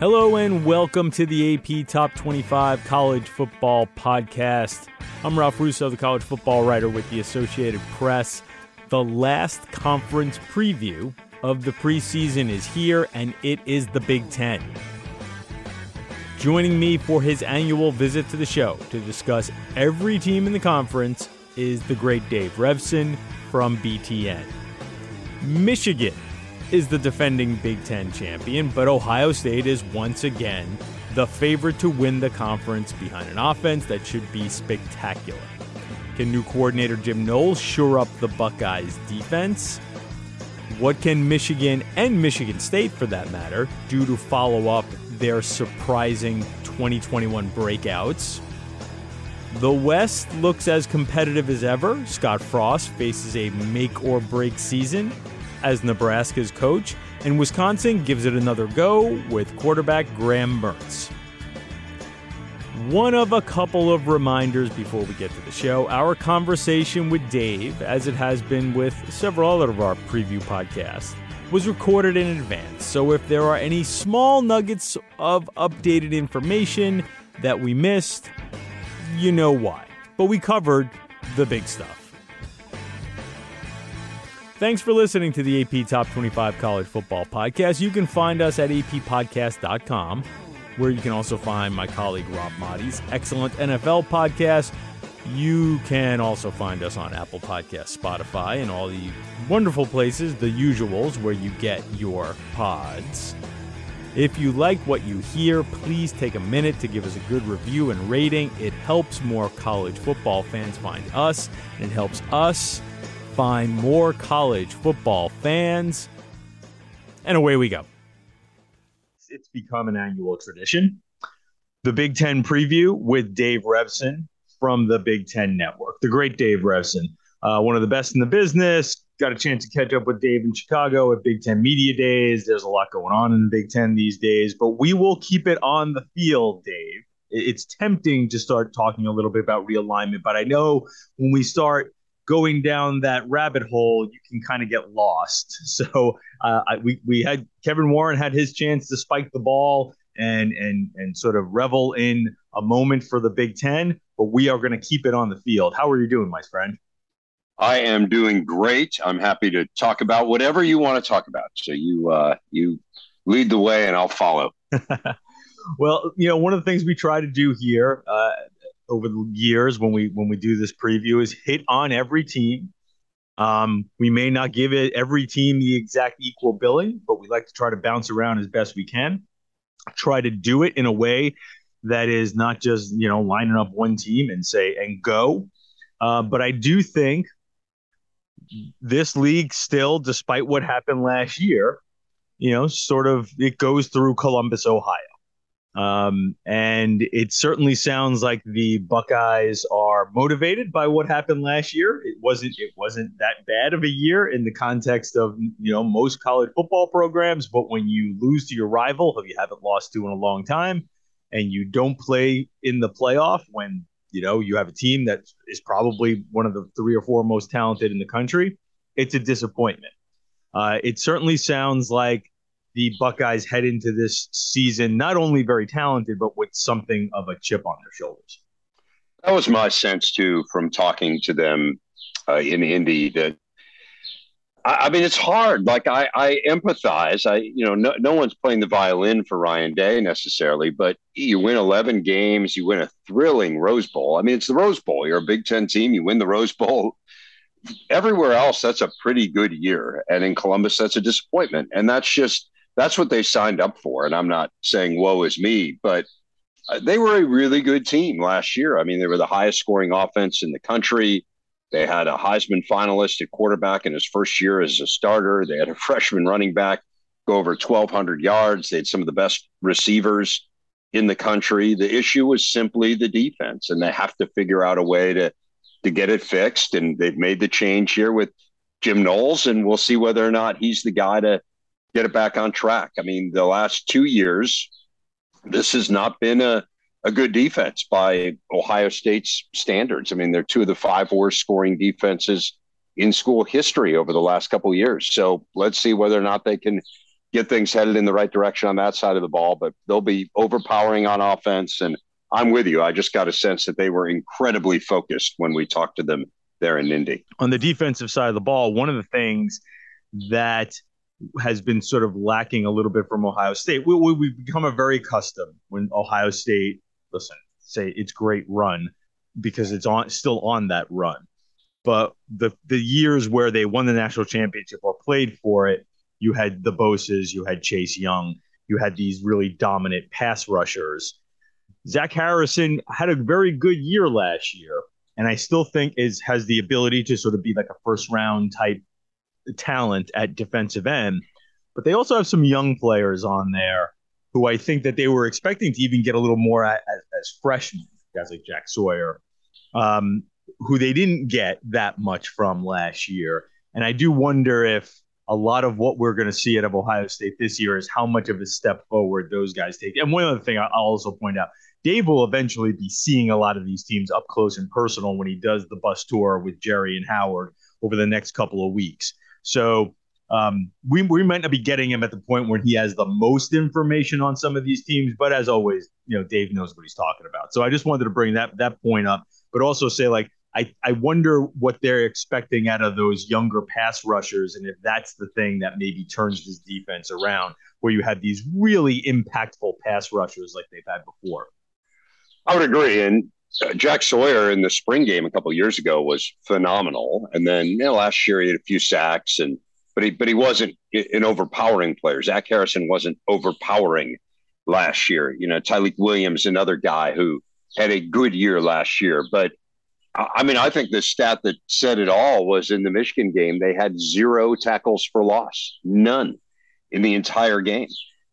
Hello and welcome to the AP Top 25 College Football Podcast. I'm Ralph Russo, the college football writer with the Associated Press. The last conference preview of the preseason is here, and it is the Big Ten. Joining me for his annual visit to the show to discuss every team in the conference is the great Dave Revsine from BTN. Michigan is the defending Big Ten champion, but Ohio State is once again the favorite to win the conference behind an offense that should be spectacular. Can new coordinator Jim Knowles shore up the Buckeyes' defense? What can Michigan and Michigan State, for that matter, do to follow up their surprising 2021 breakouts? The West looks as competitive as ever. Scott Frost faces a make or break season as Nebraska's coach, and Wisconsin gives it another go with quarterback Graham Mertz. One of a couple of reminders before we get to the show our conversation with Dave, as it has been with several other of our preview podcasts, was recorded in advance. So if there are any small nuggets of updated information that we missed, you know why. But we covered the big stuff. Thanks for listening to the AP Top 25 College Football Podcast. You can find us at appodcast.com, where you can also find my colleague Rob Maaddi's excellent NFL podcast. You can also find us on Apple Podcasts, Spotify, and all the wonderful places, the usuals, where you get your pods. If you like what you hear, please take a minute to give us a good review and rating. It helps more college football fans find us, and it helps us find more college football fans. And away we go. It's become an annual tradition. The Big Ten preview with Dave Revsine from the Big Ten Network. The great Dave Revsine, uh, one of the best in the business. Got a chance to catch up with Dave in Chicago at Big Ten Media Days. There's a lot going on in the Big Ten these days, but we will keep it on the field, Dave. It's tempting to start talking a little bit about realignment, but I know when we start going down that rabbit hole, you can kind of get lost. So uh, I, we we had Kevin Warren had his chance to spike the ball and and and sort of revel in a moment for the Big Ten, but we are going to keep it on the field. How are you doing, my friend? I am doing great. I'm happy to talk about whatever you want to talk about. So you uh, you lead the way, and I'll follow. well, you know, one of the things we try to do here, uh, over the years when we when we do this preview is hit on every team. Um, we may not give it every team the exact equal billing, but we like to try to bounce around as best we can. Try to do it in a way that is not just you know lining up one team and say and go. Uh, but I do think this league still, despite what happened last year, you know, sort of it goes through Columbus, Ohio. Um, and it certainly sounds like the Buckeyes are motivated by what happened last year. It wasn't it wasn't that bad of a year in the context of you know most college football programs, but when you lose to your rival, who you haven't lost to in a long time, and you don't play in the playoff when you know you have a team that is probably one of the three or four most talented in the country, it's a disappointment. Uh, it certainly sounds like the Buckeyes head into this season not only very talented, but with something of a chip on their shoulders. That was my sense too from talking to them uh, in Indy. That I, I, mean, it's hard. Like I, I empathize. I, you know, no, no one's playing the violin for Ryan Day necessarily, but you win 11 games, you win a thrilling Rose Bowl. I mean, it's the Rose Bowl. You're a Big Ten team. You win the Rose Bowl. Everywhere else, that's a pretty good year, and in Columbus, that's a disappointment. And that's just that's what they signed up for. And I'm not saying woe is me, but uh, they were a really good team last year. I mean, they were the highest scoring offense in the country. They had a Heisman finalist at quarterback in his first year as a starter. They had a freshman running back go over 1,200 yards. They had some of the best receivers in the country. The issue was simply the defense, and they have to figure out a way to to get it fixed. And they've made the change here with Jim Knowles, and we'll see whether or not he's the guy to get it back on track. I mean, the last two years, this has not been a, a good defense by Ohio State's standards. I mean, they're two of the five worst scoring defenses in school history over the last couple years. So let's see whether or not they can get things headed in the right direction on that side of the ball, but they'll be overpowering on offense. And I'm with you. I just got a sense that they were incredibly focused when we talked to them there in Indy. On the defensive side of the ball, one of the things that has been sort of lacking a little bit from Ohio State, we, we, we've become a very accustomed when Ohio State, listen, say it's great run because it's on still on that run. But the the years where they won the national championship or played for it, you had the Bosa's, you had Chase Young, you had these really dominant pass rushers. Zach Harrison had a very good year last year, and I still think is has the ability to sort of be like a first round type talent at defensive end. But they also have some young players on there who I think that they were expecting to even get a little more as, as freshmen, guys like Jack Sawyer, um, who they didn't get that much from last year. And I do wonder if a lot of what we're going to see out of Ohio State this year is how much of a step forward those guys take. And one other thing I'll also point out Dave will eventually be seeing a lot of these teams up close and personal when he does the bus tour with Jerry and Howard over the next couple of weeks. So um, we, we might not be getting him at the point where he has the most information on some of these teams, but as always, you know, Dave knows what he's talking about. So I just wanted to bring that that point up, but also say like I, I wonder what they're expecting out of those younger pass rushers, and if that's the thing that maybe turns this defense around, where you have these really impactful pass rushers like they've had before. I would agree, and Jack Sawyer in the spring game a couple years ago was phenomenal, and then you know, last year he had a few sacks, and but he but he wasn't an overpowering player. Zach Harrison wasn't overpowering last year. You know, Tyleik Williams, another guy who had a good year last year, but I mean, I think the stat that said it all was in the Michigan game, they had zero tackles for loss, none in the entire game.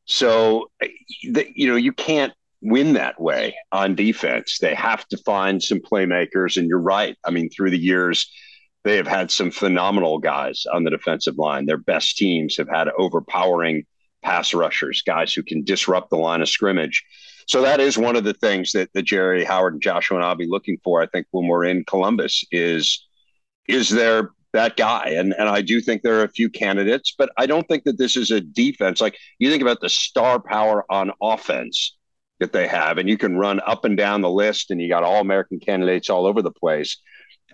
So, eh, the, you know, you can't win that way on defense. They have to find some playmakers. And you're right. I mean, through the years, they have had some phenomenal guys on the defensive line. Their best teams have had overpowering pass rushers, guys who can disrupt the line of scrimmage. So that is one of the things that, that Jerry Howard and Joshua and I'll be looking for. I think when we're in Columbus is is there that guy? And and I do think there are a few candidates, but I don't think that this is a defense. Like you think about the star power on offense that they have, and you can run up and down the list, and you got all American candidates all over the place.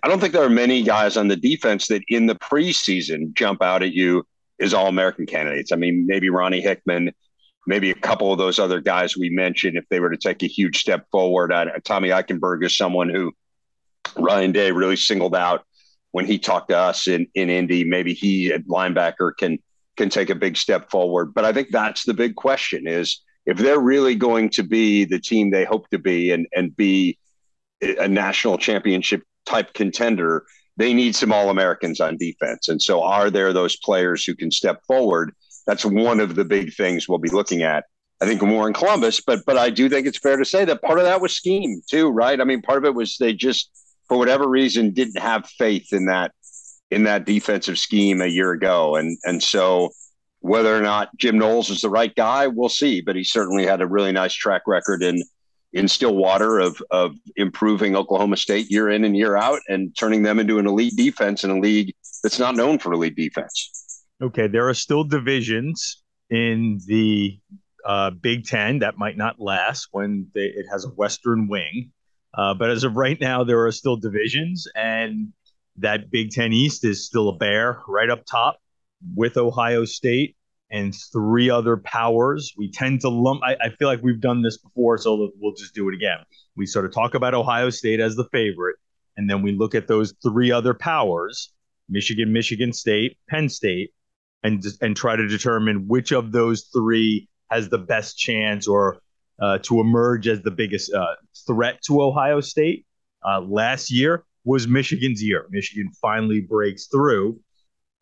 I don't think there are many guys on the defense that in the preseason jump out at you as all American candidates. I mean, maybe Ronnie Hickman, maybe a couple of those other guys we mentioned, if they were to take a huge step forward, uh, Tommy Eichenberg is someone who Ryan Day really singled out when he talked to us in, in Indy. Maybe he at linebacker can can take a big step forward. But I think that's the big question is if they're really going to be the team they hope to be and and be a national championship type contender, they need some All Americans on defense. And so, are there those players who can step forward that's one of the big things we'll be looking at. I think more in Columbus, but but I do think it's fair to say that part of that was scheme too, right? I mean, part of it was they just for whatever reason didn't have faith in that in that defensive scheme a year ago, and and so whether or not Jim Knowles is the right guy, we'll see. But he certainly had a really nice track record in in Stillwater of of improving Oklahoma State year in and year out and turning them into an elite defense in a league that's not known for elite defense okay, there are still divisions in the uh, Big Ten that might not last when they, it has a Western wing. Uh, but as of right now, there are still divisions, and that Big Ten East is still a bear right up top with Ohio State and three other powers. We tend to lump, I, I feel like we've done this before, so we'll just do it again. We sort of talk about Ohio State as the favorite, and then we look at those three other powers Michigan, Michigan State, Penn State, and and try to determine which of those three has the best chance or uh, to emerge as the biggest uh, threat to Ohio State. Uh, last year was Michigan's year. Michigan finally breaks through.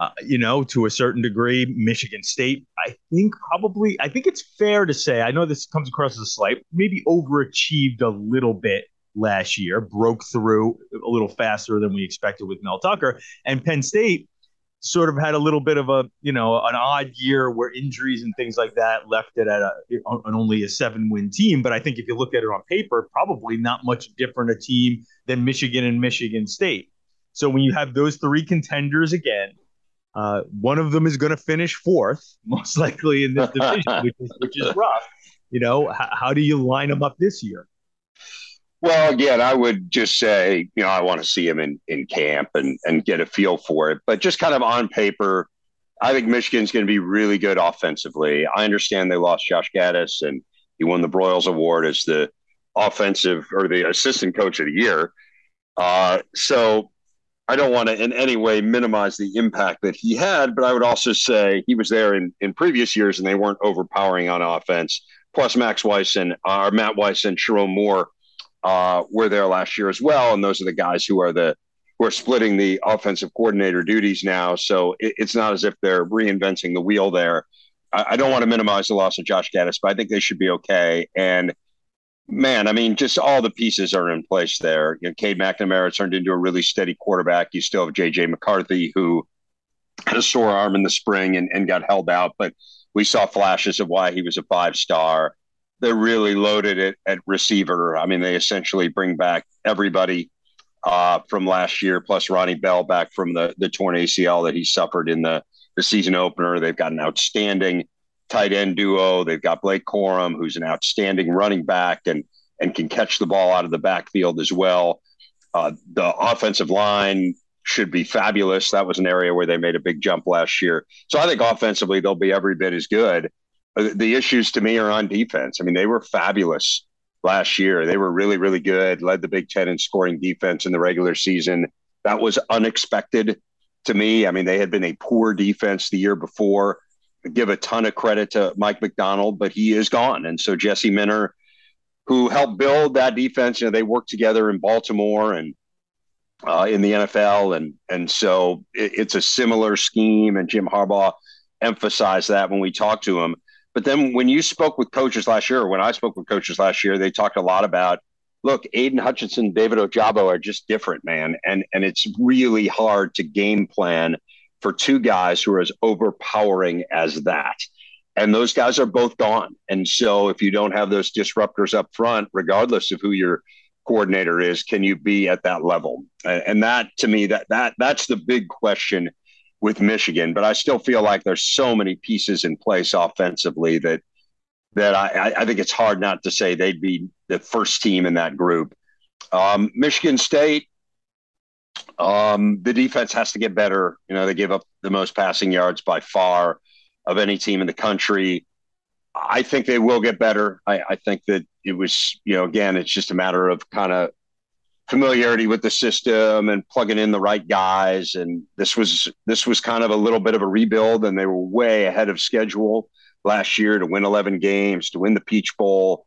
Uh, you know, to a certain degree, Michigan State, I think probably, I think it's fair to say, I know this comes across as a slight, maybe overachieved a little bit last year, broke through a little faster than we expected with Mel Tucker. And Penn State, sort of had a little bit of a you know an odd year where injuries and things like that left it at a an only a seven win team but i think if you look at it on paper probably not much different a team than michigan and michigan state so when you have those three contenders again Uh, one of them is going to finish fourth, most likely in this division, which is which is rough. You know, h- how do you line them up this year? Well, again, I would just say, you know, I want to see him in, in camp and, and get a feel for it. But just kind of on paper, I think Michigan's going to be really good offensively. I understand they lost Josh Gattis and he won the Broyles Award as the offensive or the assistant coach of the year. Uh, so I don't want to in any way minimize the impact that he had, but I would also say he was there in, in previous years and they weren't overpowering on offense. Plus, Max Weiss and uh, Matt Weiss and Sherrone Moore uh, were there last year as well, and those are the guys who are the who are splitting the offensive coordinator duties now. So it, it's not as if they're reinventing the wheel there. I, I don't want to minimize the loss of Josh Gattis, but I think they should be okay. And man, I mean, just all the pieces are in place there. You know, Cade McNamara turned into a really steady quarterback. You still have JJ McCarthy, who had a sore arm in the spring and, and got held out, but we saw flashes of why he was a five star they're really loaded at, at receiver. I mean, they essentially bring back everybody uh, from last year, plus Ronnie Bell back from the the torn ACL that he suffered in the the season opener. They've got an outstanding tight end duo. They've got Blake Corum, who's an outstanding running back and and can catch the ball out of the backfield as well. Uh, the offensive line should be fabulous. That was an area where they made a big jump last year. So I think offensively they'll be every bit as good. Uh, the issues to me are on defense. I mean, they were fabulous last year. They were really, really good, led the Big Ten in scoring defense in the regular season. That was unexpected to me. I mean, they had been a poor defense the year before. Give a ton of credit to Mike Macdonald, but he is gone. And so Jesse Minter, who helped build that defense, you know, they worked together in Baltimore and uh, in the NFL. And, and so it, it's a similar scheme. And Jim Harbaugh emphasized that when we talked to him. But then when you spoke with coaches last year, or when I spoke with coaches last year, they talked a lot about look, Aidan Hutchinson, David Ojabo are just different, man. And and it's really hard to game plan for two guys who are as overpowering as that. And those guys are both gone. And so if you don't have those disruptors up front, regardless of who your coordinator is, can you be at that level? And that to me, that that that's the big question with Michigan, but I still feel like there's so many pieces in place offensively that that I, I think it's hard not to say they'd be the first team in that group. Um, Michigan State, um, the defense has to get better. You know, they give up the most passing yards by far of any team in the country. I think they will get better. I, I think that it was, you know, again, it's just a matter of kind of familiarity with the system and plugging in the right guys. And this was this was kind of a little bit of a rebuild, and they were way ahead of schedule last year to win 11 games, to win the Peach Bowl.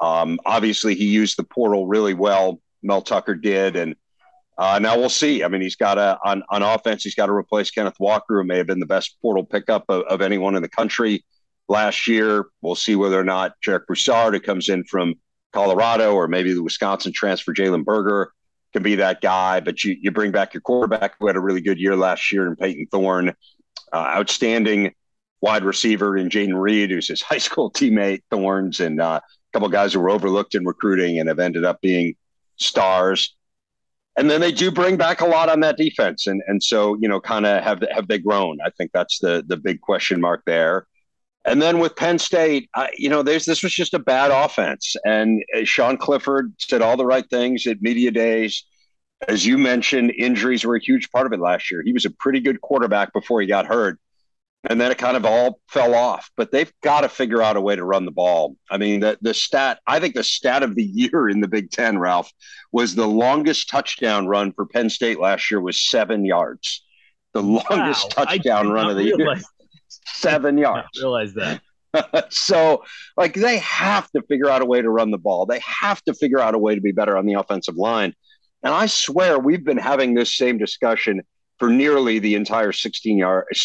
Um, obviously, he used the portal really well. Mel Tucker did, and uh, now we'll see. I mean, he's got a on on offense. He's got to replace Kenneth Walker, who may have been the best portal pickup of, of anyone in the country last year. We'll see whether or not Jarek Broussard, who comes in from Colorado or maybe the Wisconsin transfer Jalen Berger can be that guy. But you, you bring back your quarterback who had a really good year last year in Payton Thorne, uh, outstanding wide receiver in Jayden Reed, who's his high school teammate Thorne's, and uh, a couple guys who were overlooked in recruiting and have ended up being stars. And then they do bring back a lot on that defense, and and so you know, kind of have have they grown? I think that's the the big question mark there. And then with Penn State, I, you know, there's this was just a bad offense. And uh, Sean Clifford said all the right things at media days. As you mentioned, injuries were a huge part of it last year. He was a pretty good quarterback before he got hurt. And then it kind of all fell off. But they've got to figure out a way to run the ball. I mean, the, the stat, I think the stat of the year in the Big Ten, Ralph, was the longest touchdown run for Penn State last year was seven yards. The longest wow, touchdown run of the year seven yards. I realize that. so, like, they have to figure out a way to run the ball. They have to figure out a way to be better on the offensive line. And I swear we've been having this same discussion for nearly the entire 16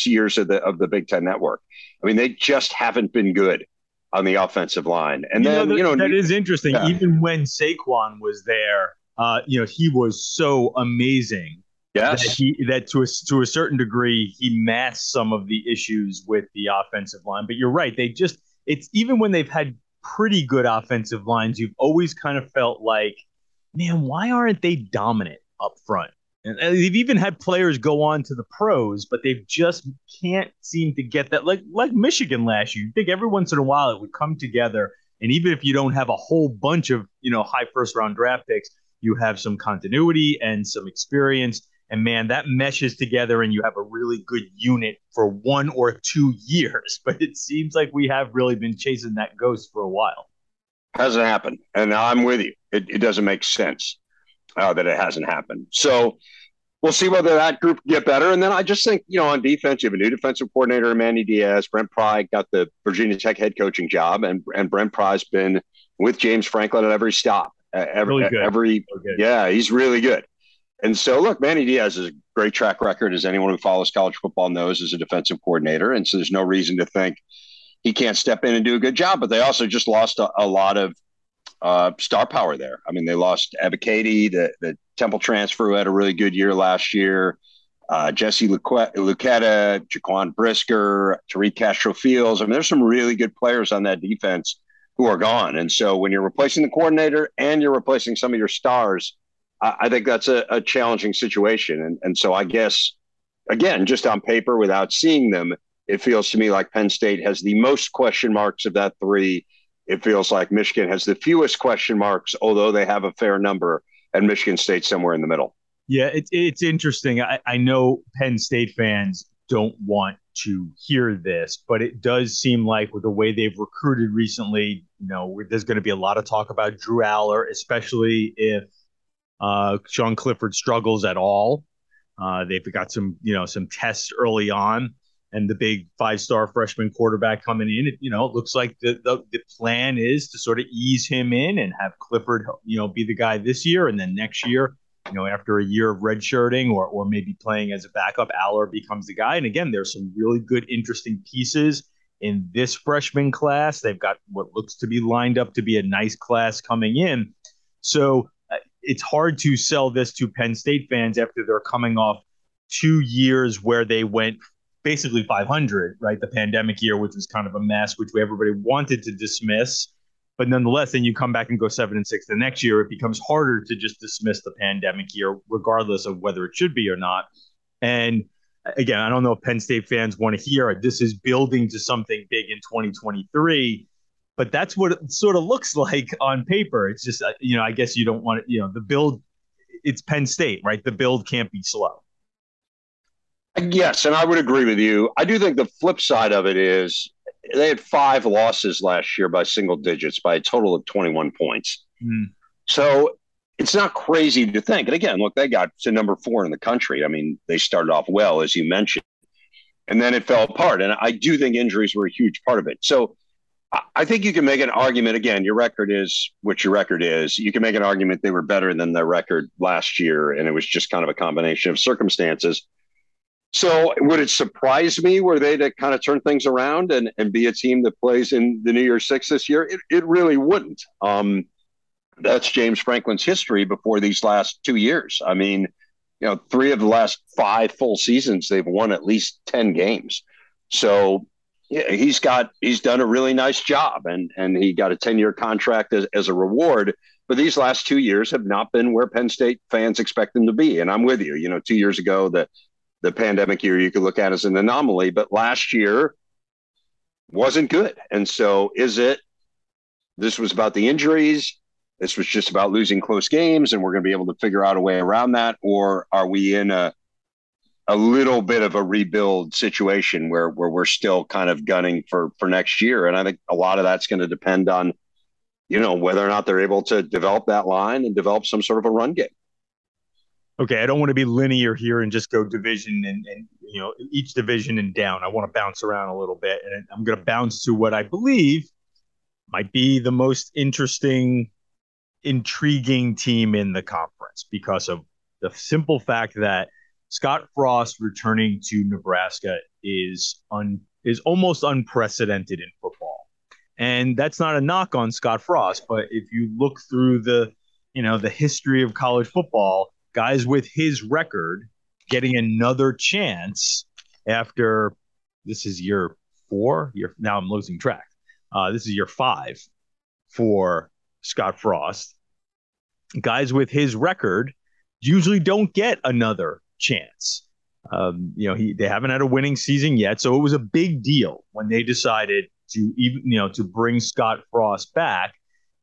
years of the of the Big Ten network. I mean, they just haven't been good on the offensive line. And you then, know, that, you know, that is interesting. Yeah. Even when Saquon was there, uh, you know, he was so amazing Yes. That, he, that to a, to a certain degree, he masked some of the issues with the offensive line. But you're right. They just, it's even when they've had pretty good offensive lines, you've always kind of felt like, man, why aren't they dominant up front? And they've even had players go on to the pros, but they just can't seem to get that. Like like Michigan last year, you think every once in a while it would come together, and even if you don't have a whole bunch of you know high first round draft picks, you have some continuity and some experience, and man, that meshes together, and you have a really good unit for one or two years. But it seems like we have really been chasing that ghost for a while. Hasn't happened, and I'm with you. It, it doesn't make sense uh, that it hasn't happened. So we'll see whether that group get better. And then I just think, you know, on defense, you have a new defensive coordinator, Manny Diaz. Brent Pry got the Virginia Tech head coaching job, and and Brent Pry's been with James Franklin at every stop. Every, really every okay. yeah, he's really good. And so, look, Manny Diaz has a great track record, as anyone who follows college football knows, as a defensive coordinator. And so, there's no reason to think he can't step in and do a good job. But they also just lost a, a lot of uh, star power there. I mean, they lost Ebiketie, the, the Temple transfer, who had a really good year last year. Uh, Jesse Luketa, Jaquan Brisker, Tariq Castro Fields. I mean, there's some really good players on that defense who are gone. And so when you're replacing the coordinator and you're replacing some of your stars, I, I think that's a, a challenging situation. And, and so I guess, again, just on paper without seeing them, it feels to me like Penn State has the most question marks of that three it feels like Michigan has the fewest question marks, although they have a fair number, and Michigan State somewhere in the middle. Yeah, it's it's interesting. I, I know Penn State fans don't want to hear this, but it does seem like with the way they've recruited recently, you know, there's going to be a lot of talk about Drew Allar, especially if uh, Sean Clifford struggles at all. Uh, they've got some, you know, some tests early on and the big five star freshman quarterback coming in. It, you know, it looks like the, the, the plan is to sort of ease him in and have Clifford, you know, be the guy this year, and then next year, you know, after a year of redshirting or or maybe playing as a backup, Allar becomes the guy. And again, there's some really good, interesting pieces in this freshman class. They've got what looks to be lined up to be a nice class coming in. So uh, it's hard to sell this to Penn State fans after they're coming off two years where they went basically 500, right? The pandemic year, which was kind of a mess, which everybody wanted to dismiss. But nonetheless, then you come back and go seven and six the next year. It becomes harder to just dismiss the pandemic year, regardless of whether it should be or not. And again, I don't know if Penn State fans want to hear it. This is building to something big in 2023 but that's what it sort of looks like on paper. It's just, uh, you know, I guess you don't want it, you know, the build, it's Penn State, right? The build can't be slow. Yes, and I would agree with you. I do think the flip side of it is they had five losses last year by single digits, by a total of 21 points. Mm. So it's not crazy to think. And again, look, they got to number four in the country. I mean, they started off well, as you mentioned, and then it fell apart. And I do think injuries were a huge part of it. So I think you can make an argument. Again, your record is what your record is. You can make an argument they were better than their record last year, and it was just kind of a combination of circumstances. So would it surprise me were they to kind of turn things around and, and be a team that plays in the New Year's Six this year? It, it really wouldn't. Um, that's James Franklin's history before these last two years. I mean, you know, three of the last five full seasons, they've won at least 10 games. So yeah, he's got, he's done a really nice job and, and he got a 10 year contract as, as a reward. But these last two years have not been where Penn State fans expect them to be. And I'm with you. You know, two years ago, the the pandemic year you could look at as an anomaly, but last year wasn't good. And so is it this was about the injuries? This was just about losing close games and we're going to be able to figure out a way around that or are we in a a little bit of a rebuild situation where where we're still kind of gunning for for next year and I think a lot of that's going to depend on you know whether or not they're able to develop that line and develop some sort of a run game okay, I don't want to be linear here and just go division and, and you know each division and down. I want to bounce around a little bit, and I'm going to bounce to what I believe might be the most interesting, intriguing team in the conference because of the simple fact that Scott Frost returning to Nebraska is un is almost unprecedented in football. And that's not a knock on Scott Frost, but if you look through the you know the history of college football, guys with his record getting another chance after this is year four. Year now I'm losing track. Uh, this is year five for Scott Frost. Guys with his record usually don't get another chance. Um, you know, he they haven't had a winning season yet, so it was a big deal when they decided to even you know to bring Scott Frost back.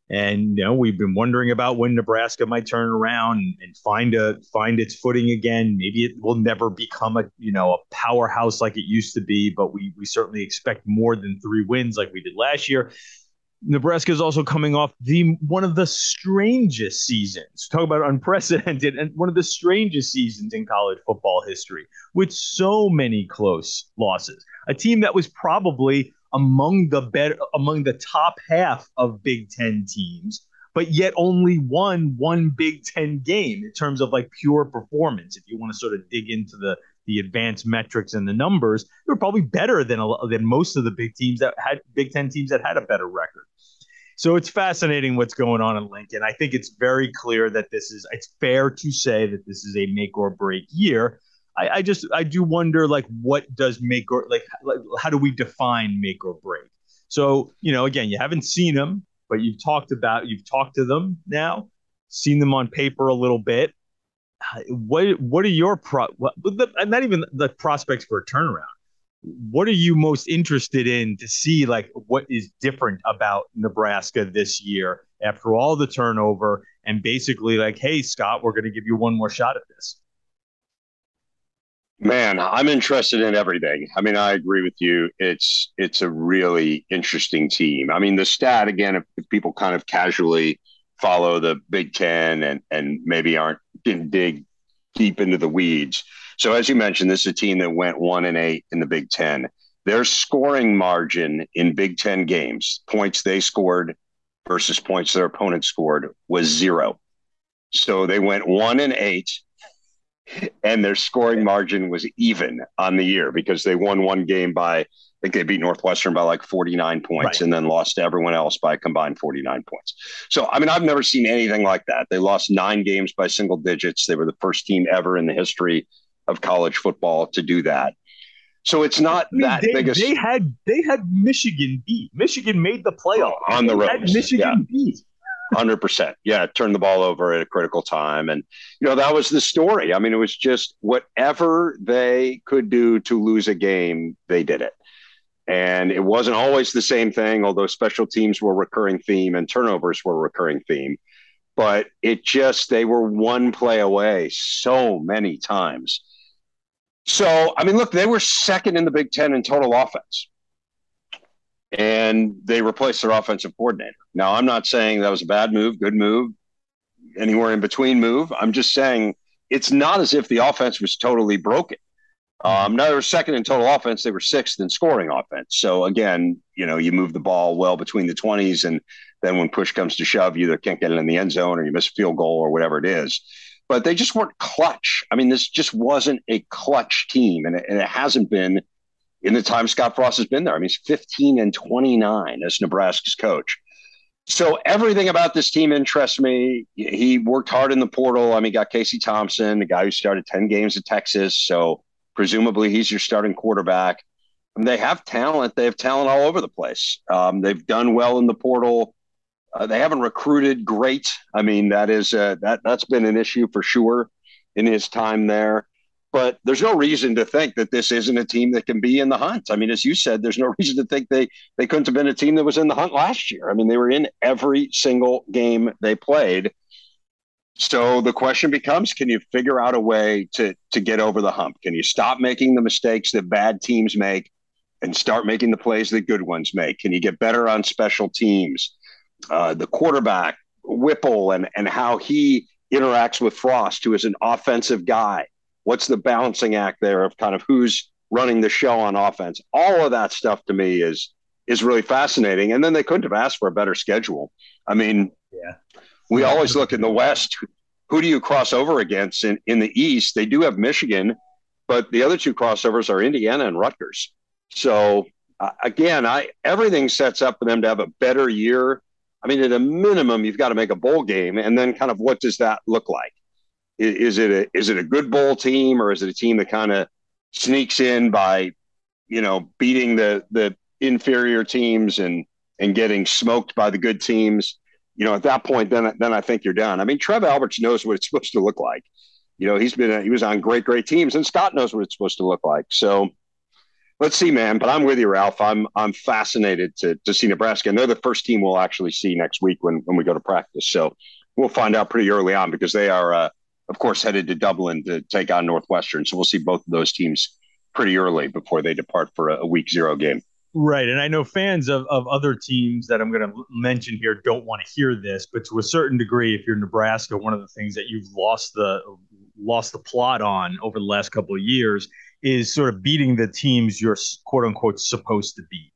And you know, we've been wondering about when Nebraska might turn around and, find a find its footing again. Maybe it will never become a you know a powerhouse like it used to be, but we we certainly expect more than three wins like we did last year. Nebraska is also coming off the one of the strangest seasons. Talk about unprecedented and one of the strangest seasons in college football history, with so many close losses. A team that was probably among the better among the top half of Big Ten teams, but yet only won one Big Ten game in terms of like pure performance. If you want to sort of dig into the the advanced metrics and the numbers, they were probably better than a, than most of the big teams that had Big Ten teams that had a better record. So it's fascinating what's going on in Lincoln. I think it's very clear that this is. It's fair to say that this is a make or break year. I, I just I do wonder like what does make or like, like how do we define make or break? So you know again you haven't seen them, but you've talked about you've talked to them now, seen them on paper a little bit. What what are your pro? What, the, not even the prospects for a turnaround. What are you most interested in to see like what is different about Nebraska this year after all the turnover and basically like, hey Scott, we're going to give you one more shot at this. Man, I'm interested in everything. I mean, I agree with you. It's it's a really interesting team. I mean, the stat again, if, if people kind of casually follow the Big Ten and and maybe aren't didn't dig deep into the weeds. So as you mentioned, this is a team that went one and eight in the Big Ten. Their scoring margin in Big Ten games, points they scored versus points their opponent scored, was zero. So they went one and eight and their scoring margin was even on the year because they won one game by I think they beat Northwestern by like 49 points right. and then lost to everyone else by a combined 49 points. So, I mean, I've never seen anything like that. They lost nine games by single digits. They were the first team ever in the history of college football to do that. So it's not I mean, that they, biggest. They had they had Michigan beat. Michigan made the playoff on the road. Michigan yeah. beat. Hundred percent. Yeah, turn the ball over at a critical time, and you know that was the story. I mean, it was just whatever they could do to lose a game, they did it. And it wasn't always the same thing, although special teams were a recurring theme and turnovers were a recurring theme. But it just they were one play away so many times. So I mean, look, they were second in the Big Ten in total offense and they replaced their offensive coordinator. Now, I'm not saying that was a bad move, good move, anywhere in between move. I'm just saying it's not as if the offense was totally broken. Um, now they were second in total offense; they were sixth in scoring offense. So again, you know, you move the ball well between the twenties, and then when push comes to shove, you either can't get it in the end zone or you miss a field goal or whatever it is. But they just weren't clutch. I mean, this just wasn't a clutch team, and it, and it hasn't been in the time Scott Frost has been there. I mean, he's 15 and 29 as Nebraska's coach. So everything about this team interests me. He worked hard in the portal. I mean, got Casey Thompson, the guy who started 10 games at Texas. So presumably he's your starting quarterback. And they have talent. They have talent all over the place. Um, they've done well in the portal. Uh, they haven't recruited great. I mean, that is uh, that that's been an issue for sure in his time there. But there's no reason to think that this isn't a team that can be in the hunt. I mean, as you said, there's no reason to think they they couldn't have been a team that was in the hunt last year. I mean, they were in every single game they played. So the question becomes: Can you figure out a way to to get over the hump? Can you stop making the mistakes that bad teams make and start making the plays that good ones make? Can you get better on special teams? Uh, the quarterback Whipple and and how he interacts with Frost, who is an offensive guy what's the balancing act there of kind of who's running the show on offense? All of that stuff to me is is really fascinating. And then they couldn't have asked for a better schedule. I mean yeah. we yeah. always look in the west who do you cross over against in, in the east? They do have michigan but the other two crossovers are indiana and rutgers. So uh, again i everything sets up for them to have a better year. I mean at a minimum you've got to make a bowl game and then kind of what does that look like is, it a is it a good bowl team or is it a team that kind of sneaks in by you know beating the the inferior teams and and getting smoked by the good teams you know, at that point, then then I think you're done. I mean, Trev Alberts knows what it's supposed to look like. You know, he's been he was on great great teams, and Scott knows what it's supposed to look like. So let's see, man. But I'm with you, Ralph. I'm I'm fascinated to to see Nebraska, and they're the first team we'll actually see next week when when we go to practice. So we'll find out pretty early on because they are, uh, of course, headed to Dublin to take on Northwestern. So we'll see both of those teams pretty early before they depart for a, a week zero game. Right. And I know fans of, of other teams that I'm going to mention here don't want to hear this, but to a certain degree, if you're Nebraska, one of the things that you've lost the lost the plot on over the last couple of years is sort of beating the teams you're quote unquote supposed to beat.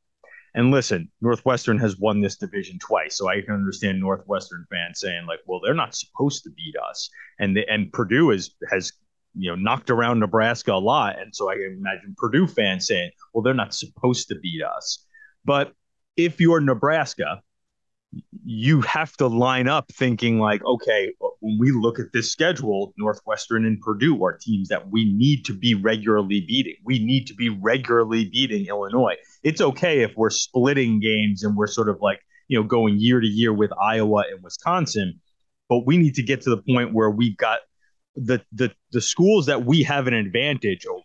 And listen, Northwestern has won this division twice, so I can understand Northwestern fans saying like, "Well, they're not supposed to beat us," and the, and Purdue is has you know knocked around Nebraska a lot, and so I can imagine Purdue fans saying, "Well, they're not supposed to beat us." But if you're Nebraska, you have to line up thinking like, okay, when we look at this schedule, Northwestern and Purdue are teams that we need to be regularly beating. We need to be regularly beating Illinois. It's okay if we're splitting games and we're sort of like, you know, going year to year with Iowa and Wisconsin, but we need to get to the point where we've got the the the schools that we have an advantage over.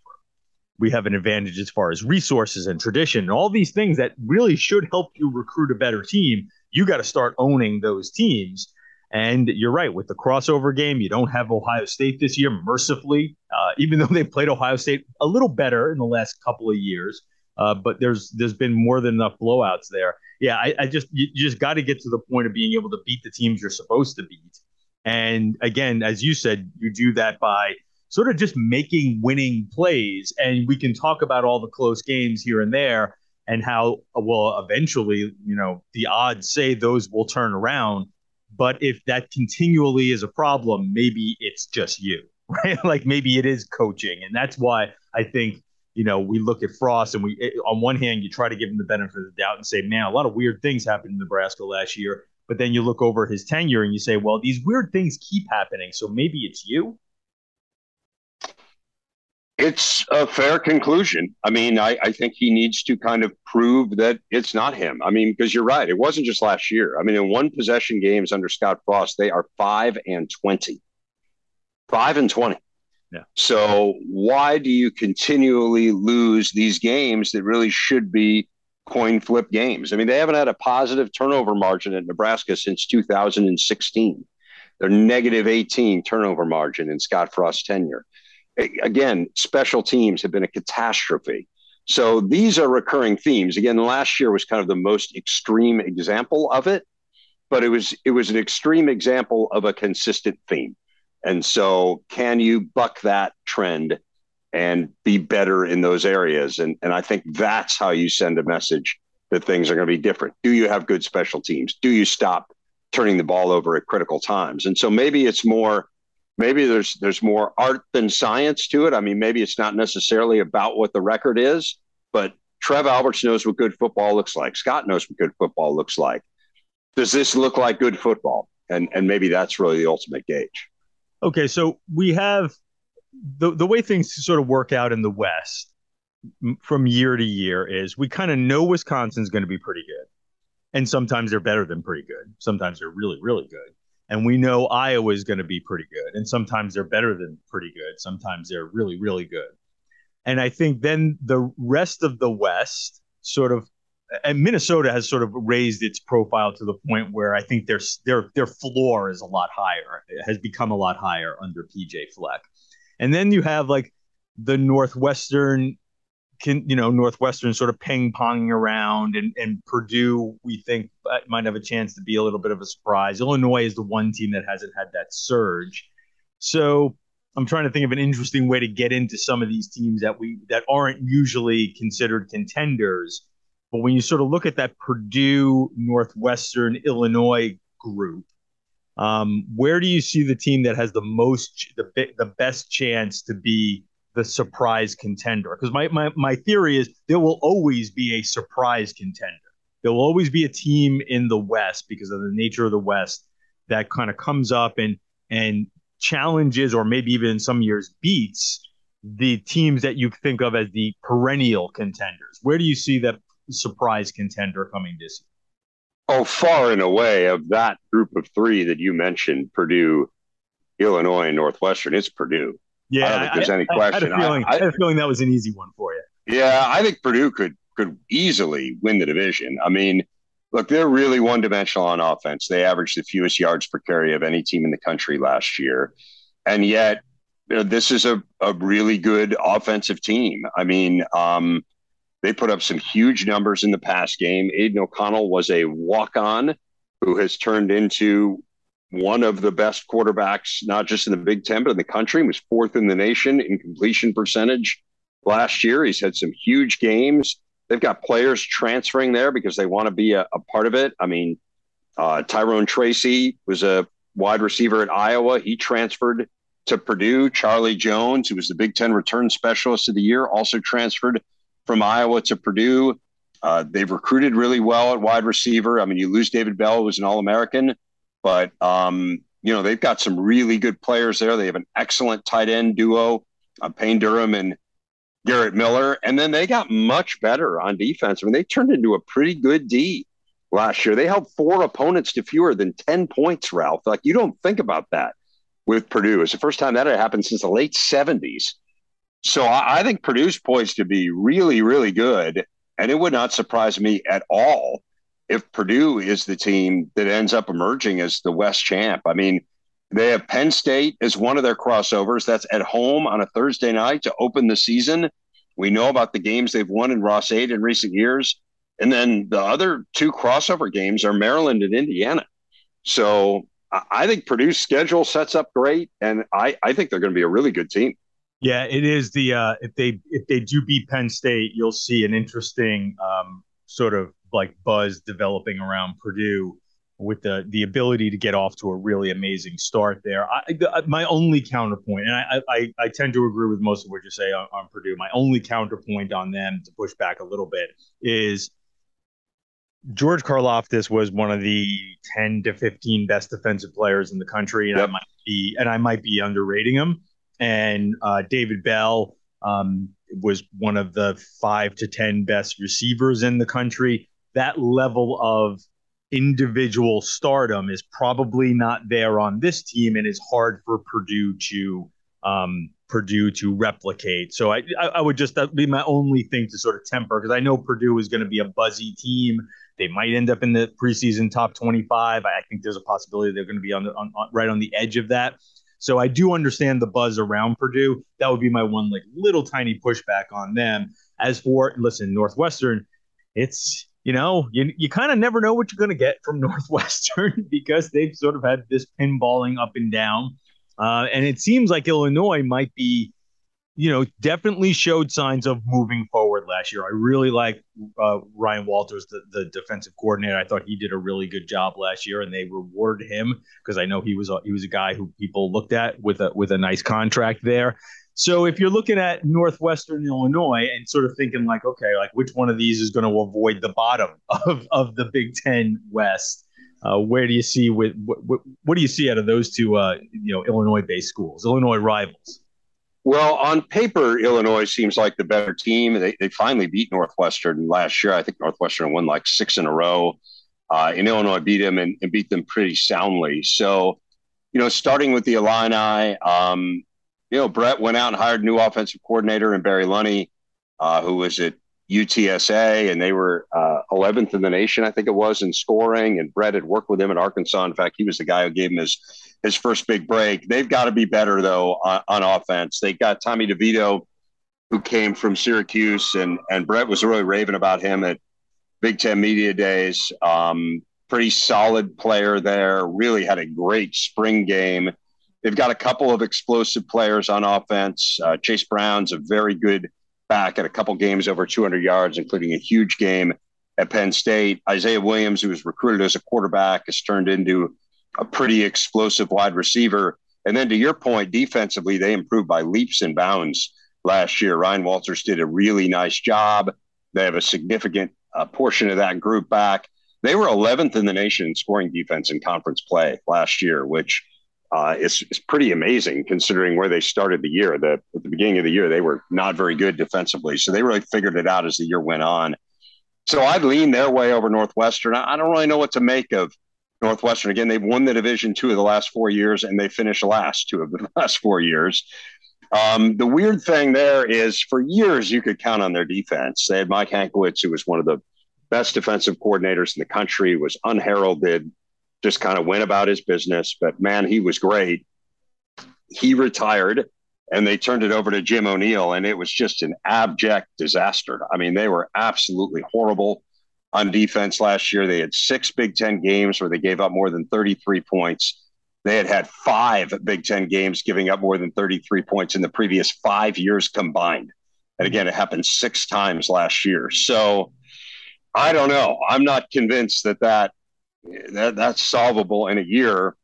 We have an advantage as far as resources and tradition and all these things that really should help you recruit a better team. You got to start owning those teams. And you're right with the crossover game. You don't have Ohio State this year, mercifully, uh, even though they played Ohio State a little better in the last couple of years. Uh, but there's there's been more than enough blowouts there. Yeah, I, I just you, you just got to get to the point of being able to beat the teams you're supposed to beat. And again, as you said, you do that by sort of just making winning plays. And we can talk about all the close games here and there and how, well, eventually, you know, the odds say those will turn around. But if that continually is a problem, maybe it's just you, right? like maybe it is coaching. And that's why I think, you know, we look at Frost and we, eh, on one hand, you try to give him the benefit of the doubt and say, man, a lot of weird things happened in Nebraska last year. But then you look over his tenure and you say, well, these weird things keep happening. So maybe it's you. It's a fair conclusion. I mean, I, I think he needs to kind of prove that it's not him. I mean, because you're right. It wasn't just last year. I mean, in one possession games under Scott Frost, they are five and 20. Five and 20. Yeah. So why do you continually lose these games that really should be coin flip games. I mean, they haven't had a positive turnover margin at Nebraska since 2016. They're negative 18 turnover margin in Scott Frost's tenure. Again, special teams have been a catastrophe. So these are recurring themes. Again, last year was kind of the most extreme example of it, but it was it was an extreme example of a consistent theme. And so, can you buck that trend and be better in those areas. And, and I think that's how you send a message that things are going to be different. Do you have good special teams? Do you stop turning the ball over at critical times? And so maybe it's more, maybe there's there's more art than science to it. I mean, maybe it's not necessarily about what the record is, but Trev Alberts knows what good football looks like. Scott knows what good football looks like. Does this look like good football? And and maybe that's really the ultimate gauge. Okay, so we have the the way things sort of work out in the West from year to year is we kind of know Wisconsin's going to be pretty good, and sometimes they're better than pretty good. Sometimes they're really really good, and we know Iowa is going to be pretty good, and sometimes they're better than pretty good. Sometimes they're really really good, and I think then the rest of the West sort of and Minnesota has sort of raised its profile to the point where I think their their their floor is a lot higher. It has become a lot higher under PJ Fleck. And then you have like the Northwestern can you know Northwestern sort of ping ponging around, and and Purdue we think uh, might have a chance to be a little bit of a surprise. Illinois is the one team that hasn't had that surge, so I'm trying to think of an interesting way to get into some of these teams that we that aren't usually considered contenders. But when you sort of look at that Purdue, Northwestern, Illinois group, um, where do you see the team that has the most, the the best chance to be the surprise contender? Because my, my my theory is there will always be a surprise contender. There will always be a team in the West because of the nature of the West that kind of comes up and and challenges, or maybe even in some years beats the teams that you think of as the perennial contenders. Where do you see that surprise contender coming this year? Oh, far and away of that group of three that you mentioned, Purdue, Illinois, and Northwestern, it's Purdue. Yeah, I don't think there's any question. I had, feeling, I, I had a feeling that was an easy one for you. Yeah, I think Purdue could could easily win the division. I mean, look, they're really one dimensional on offense. They averaged the fewest yards per carry of any team in the country last year. And yet, you know, this is a, a really good offensive team. I mean, um, they put up some huge numbers in the past game. Aidan O'Connell was a walk on who has turned into one of the best quarterbacks, not just in the Big Ten, but in the country. He was fourth in the nation in completion percentage last year. He's had some huge games. They've got players transferring there because they want to be a, a part of it. I mean, uh, Tyrone Tracy was a wide receiver at Iowa. He transferred to Purdue. Charlie Jones, who was the Big Ten return specialist of the year, also transferred from Iowa to Purdue. Uh, they've recruited really well at wide receiver. I mean, you lose David Bell, who was an All American, but um, you know they've got some really good players there. They have an excellent tight end duo, uh, Payne Durham and Garrett Miller, and then they got much better on defense. I mean, they turned into a pretty good D last year. They held four opponents to fewer than 10 points, Ralph. Like, you don't think about that with Purdue. It's the first time that had happened since the late 70s. So I, I think Purdue's poised to be really, really good. And it would not surprise me at all if Purdue is the team that ends up emerging as the West champ. I mean, they have Penn State as one of their crossovers. That's at home on a Thursday night to open the season. We know about the games they've won in Ross-Ade in recent years. And then the other two crossover games are Maryland and Indiana. So I think Purdue's schedule sets up great, and I, I think they're going to be a really good team. Yeah, it is the uh, if they if they do beat Penn State, you'll see an interesting um, sort of like buzz developing around Purdue with the the ability to get off to a really amazing start there. I, the, my only counterpoint, and I, I, I tend to agree with most of what you say on, on Purdue. My only counterpoint on them to push back a little bit is George Karlaftis was one of the ten to fifteen best defensive players in the country, and yep. I might be and I might be underrating him. And uh, David Bell um, was one of the five to ten best receivers in the country. That level of individual stardom is probably not there on this team and is hard for Purdue to um, Purdue to replicate. So I, I would just that be my only thing to sort of temper because I know Purdue is going to be a buzzy team. They might end up in the preseason top 25. I think there's a possibility they're going to be on the on, on, right on the edge of that. So I do understand the buzz around Purdue. That would be my one like little tiny pushback on them. As for listen, Northwestern, it's you know, you, you kind of never know what you're going to get from Northwestern because they've sort of had this pinballing up and down. Uh, and it seems like Illinois might be, you know, definitely showed signs of moving forward last year. I really like uh, Ryan Walters, the, the defensive coordinator. I thought he did a really good job last year, and they rewarded him because I know he was a, he was a guy who people looked at with a with a nice contract there. So if you're looking at Northwestern Illinois and sort of thinking like, okay, like which one of these is going to avoid the bottom of, of the Big Ten West? Uh, where do you see with what, what, what, do you see out of those two, uh, you know, Illinois-based schools, Illinois rivals? Well, on paper, Illinois seems like the better team. They, they finally beat Northwestern last year. I think Northwestern won like six in a row, uh, and Illinois beat them and, and, beat them pretty soundly. So, you know, starting with the Illini, um, you know, Bret went out and hired a new offensive coordinator and Barry Lunney, uh, who was at UTSA, and they were uh, 11th in the nation, I think it was, in scoring. And Bret had worked with him at Arkansas. In fact, he was the guy who gave him his his first big break. They've got to be better though on, on offense. They got Tommy DeVito, who came from Syracuse, and and Bret was really raving about him at Big Ten Media Days. Um, pretty solid player there. Really had a great spring game. They've got a couple of explosive players on offense. Uh, Chase Brown's a very good back at a couple games over 200 yards, including a huge game at Penn State. Isaiah Williams, who was recruited as a quarterback, has turned into a pretty explosive wide receiver. And then to your point, defensively, they improved by leaps and bounds last year. Ryan Walters did a really nice job. They have a significant uh, portion of that group back. They were 11th in the nation in scoring defense in conference play last year, which uh, is pretty amazing considering where they started the year. The, at the beginning of the year, they were not very good defensively. So they really figured it out as the year went on. So I'd lean their way over Northwestern. I don't really know what to make of Northwestern. Again, they've won the division two of the last four years, and they finished last two of the last four years. Um, the weird thing there is, for years you could count on their defense. They had Mike Hankwitz, who was one of the best defensive coordinators in the country, was unheralded, just kind of went about his business. But man, he was great. He retired and they turned it over to Jim O'Neill, and it was just an abject disaster. I mean, they were absolutely horrible on defense last year. They had six Big Ten games where they gave up more than 33 points. They had had five Big Ten games giving up more than 33 points in the previous five years combined. And again, it happened six times last year. So I don't know. I'm not convinced that that, that that's solvable in a year.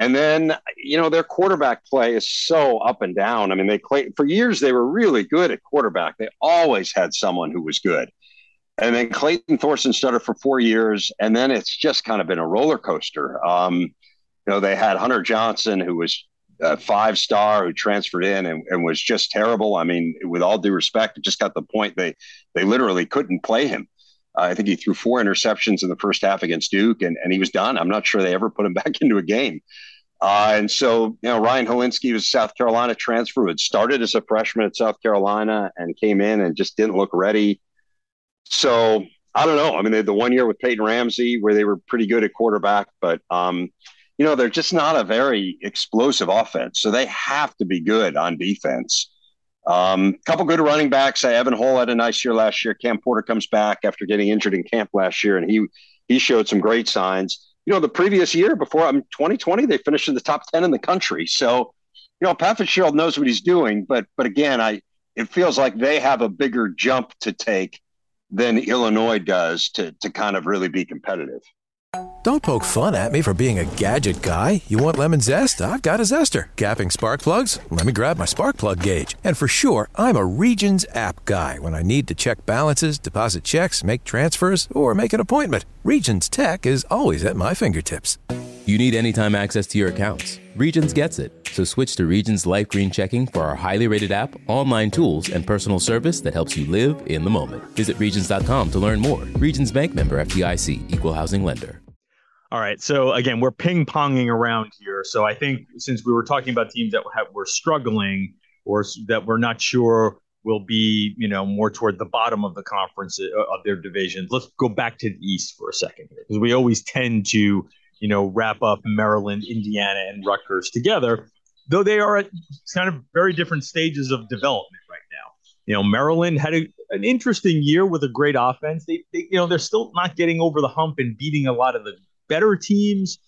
And then, you know, their quarterback play is so up and down. I mean, they play for years, they were really good at quarterback. They always had someone who was good. And then Clayton Thorson started for four years, and then it's just kind of been a roller coaster. Um, you know, they had Hunter Johnson, who was a five star, who transferred in and, and was just terrible. I mean, with all due respect, it just got the point they they literally couldn't play him. I think he threw four interceptions in the first half against Duke, and, and he was done. I'm not sure they ever put him back into a game. Uh, and so, you know, Ryan Hilinski was South Carolina transfer who had started as a freshman at South Carolina and came in and just didn't look ready. So I don't know. I mean, they had the one year with Peyton Ramsey where they were pretty good at quarterback, but um, you know, they're just not a very explosive offense. So they have to be good on defense. A um, couple good running backs. Evan Hull had a nice year last year. Cam Porter comes back after getting injured in camp last year, and he he showed some great signs you know, the previous year before I'm um, 2020, they finished in the top 10 in the country. So, you know, Pat Fitzgerald knows what he's doing, but but again, I it feels like they have a bigger jump to take than Illinois does to to kind of really be competitive. Don't poke fun at me for being a gadget guy. You want lemon zest? I've got a zester. Capping spark plugs? Let me grab my spark plug gauge. And for sure, I'm a Regions app guy when I need to check balances, deposit checks, make transfers, or make an appointment. Regions Tech is always at my fingertips. You need anytime access to your accounts. Regions gets it. So switch to Regions Life Green Checking for our highly rated app, online tools, and personal service that helps you live in the moment. Visit Regions.com to learn more. Regions Bank member FDIC, equal housing lender. All right. So again, we're ping ponging around here. So I think since we were talking about teams that have, were struggling or that we're not sure will be, you know, more toward the bottom of the conference uh, of their divisions, let's go back to the East for a second here because we always tend to you know, wrap up Maryland, Indiana, and Rutgers together, though they are at kind of very different stages of development right now. You know, Maryland had a, an interesting year with a great offense. They, they, you know, they're still not getting over the hump and beating a lot of the better teams,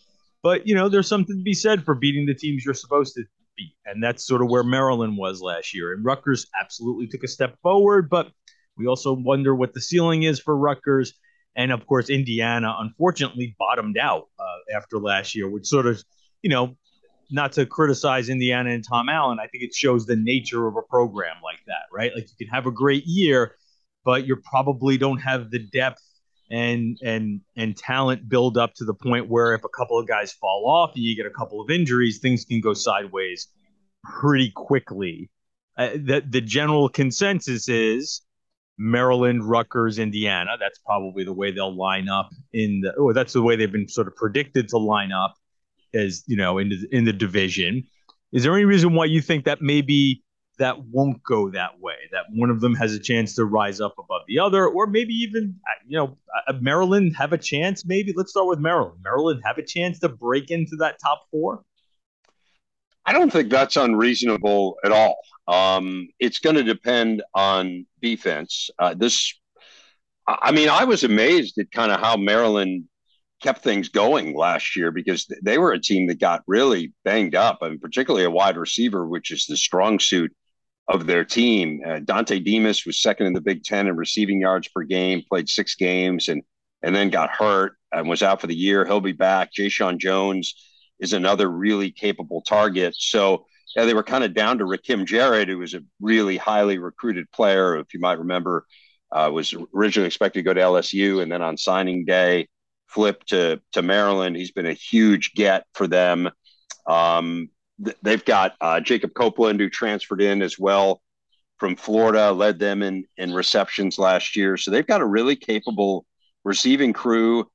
but you know, there's something to be said for beating the teams you're supposed to beat, and that's sort of where Maryland was last year. And Rutgers absolutely took a step forward, but we also wonder what the ceiling is for Rutgers. And of course, Indiana unfortunately bottomed out uh, after last year, which sort of, you know, not to criticize Indiana and Tom Allen, I think it shows the nature of a program like that, right? Like you can have a great year, but you probably don't have the depth and and and talent build up to the point where if a couple of guys fall off and you get a couple of injuries, things can go sideways pretty quickly. Uh, the the general consensus is Maryland, Rutgers, Indiana. That's probably the way they'll line up in the, or that's the way they've been sort of predicted to line up as, you know, in the, in the division. Is there any reason why you think that maybe that won't go that way? That one of them has a chance to rise up above the other, or maybe even, you know, Maryland have a chance? Maybe let's start with Maryland. Maryland have a chance to break into that top four? I don't think that's unreasonable at all. Um, it's going to depend on defense. Uh, this, I mean, I was amazed at kind of how Maryland kept things going last year because they were a team that got really banged up, and particularly a wide receiver, which is the strong suit of their team. Uh, Dontay Demus was second in the Big Ten in receiving yards per game, played six games, and and then got hurt and was out for the year. He'll be back. Jeshaun Jones is another really capable target. So yeah, they were kind of down to Rakim Jarrett, who was a really highly recruited player. If you might remember, uh, was originally expected to go to LSU, and then on signing day, flipped to to Maryland. He's been a huge get for them. Um, th- they've got uh, Jacob Copeland, who transferred in as well from Florida, led them in in receptions last year. So they've got a really capable receiving crew.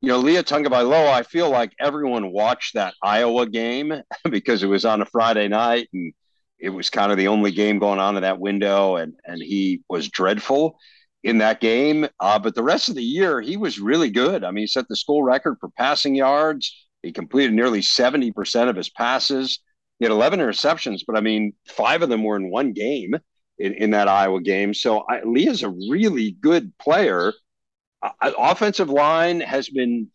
You know, Taulia Tagovailoa, I feel like everyone watched that Iowa game because it was on a Friday night and it was kind of the only game going on in that window, and and he was dreadful in that game. Uh, but the rest of the year, he was really good. I mean, he set the school record for passing yards. He completed nearly 70% of his passes. He had 11 interceptions, but I mean, five of them were in one game in, in that Iowa game. So I, is a really good player. Offensive line has been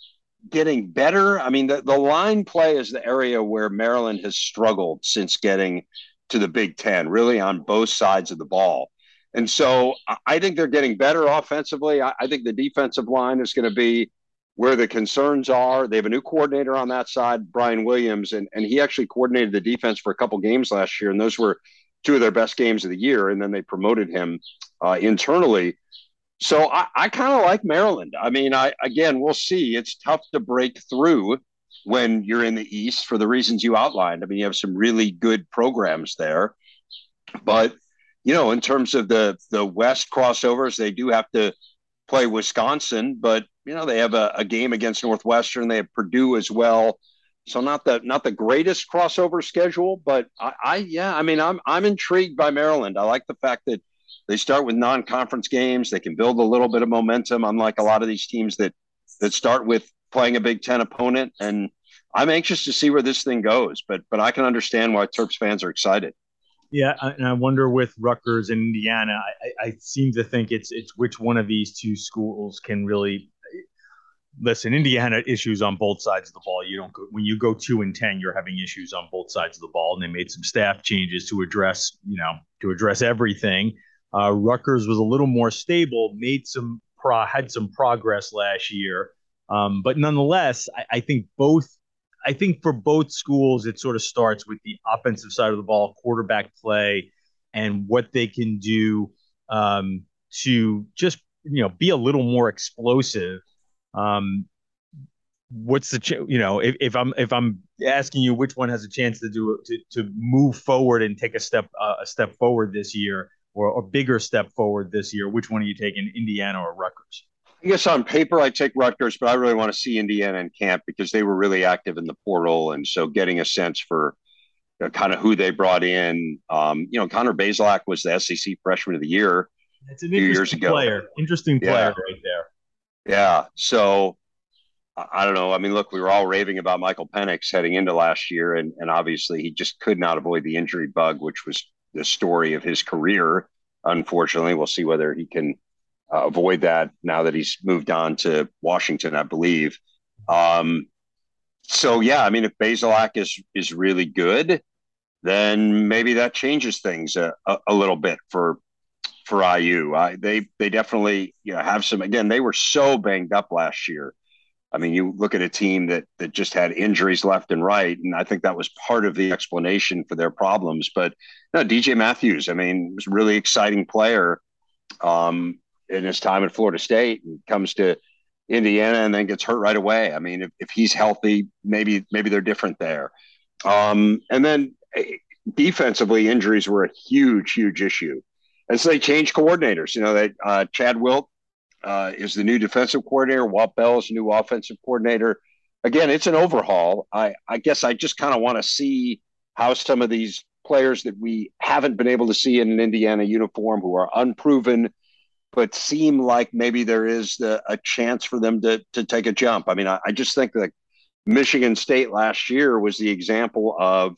getting better. I mean, the, the line play is the area where Maryland has struggled since getting to the Big Ten, really on both sides of the ball. And so I think they're getting better offensively. I, I think the defensive line is going to be where the concerns are. They have a new coordinator on that side, Brian Williams, and, and he actually coordinated the defense for a couple games last year, and those were two of their best games of the year. And then they promoted him uh, internally. So I, I kind of like Maryland. I mean, I again, we'll see. It's tough to break through when you're in the East for the reasons you outlined. I mean, you have some really good programs there, but you know, in terms of the the West crossovers, they do have to play Wisconsin, but you know they have a, a game against Northwestern. They have Purdue as well. So not the not the greatest crossover schedule, but I, I yeah, I mean I'm I'm intrigued by Maryland. I like the fact that they start with non-conference games. They can build a little bit of momentum, unlike a lot of these teams that that start with playing a Big Ten opponent. And I'm anxious to see where this thing goes. But but I can understand why Terps fans are excited. Yeah, and I wonder with Rutgers and Indiana, I, I seem to think it's it's which one of these two schools can really listen. Indiana issues on both sides of the ball. You don't go, when you go two and ten, you're having issues on both sides of the ball, and they made some staff changes to address you know to address everything. Uh, Rutgers was a little more stable, made some pro, had some progress last year, um, but nonetheless, I, I think both I think for both schools, it sort of starts with the offensive side of the ball, quarterback play, and what they can do um, to just you know be a little more explosive. Um, what's the ch- you know if, if I'm if I'm asking you which one has a chance to do to to move forward and take a step uh, a step forward this year or a bigger step forward this year, which one are you taking, Indiana or Rutgers? I guess on paper I take Rutgers, but I really want to see Indiana in camp because they were really active in the portal, and so getting a sense for you know, kind of who they brought in. Um, you know, Connor Bazelak was the SEC Freshman of the Year That's an a few years ago. Player, interesting player yeah. right there. Yeah. So I don't know. I mean, look, we were all raving about Michael Penix heading into last year, and and obviously he just could not avoid the injury bug, which was the story of his career. Unfortunately, we'll see whether he can uh, avoid that now that he's moved on to Washington, I believe. Um, so yeah, I mean, if Bazelak is is really good, then maybe that changes things a, a, a little bit for for IU. I, they they definitely you know have some. Again, they were so banged up last year. I mean, you look at a team that that just had injuries left and right, and I think that was part of the explanation for their problems. But no, DJ Matthews, I mean, was a really exciting player. Um, in his time at Florida State and comes to Indiana and then gets hurt right away. I mean, if, if he's healthy, maybe maybe they're different there. Um, and then eh, defensively, injuries were a huge, huge issue. And so they changed coordinators. You know, that uh, Chad Wilt uh, is the new defensive coordinator. Walt Bell is the new offensive coordinator. Again, it's an overhaul. I, I guess I just kind of want to see how some of these players that we haven't been able to see in an Indiana uniform who are unproven but seem like maybe there is the, a chance for them to to take a jump. I mean, I, I just think that Michigan State last year was the example of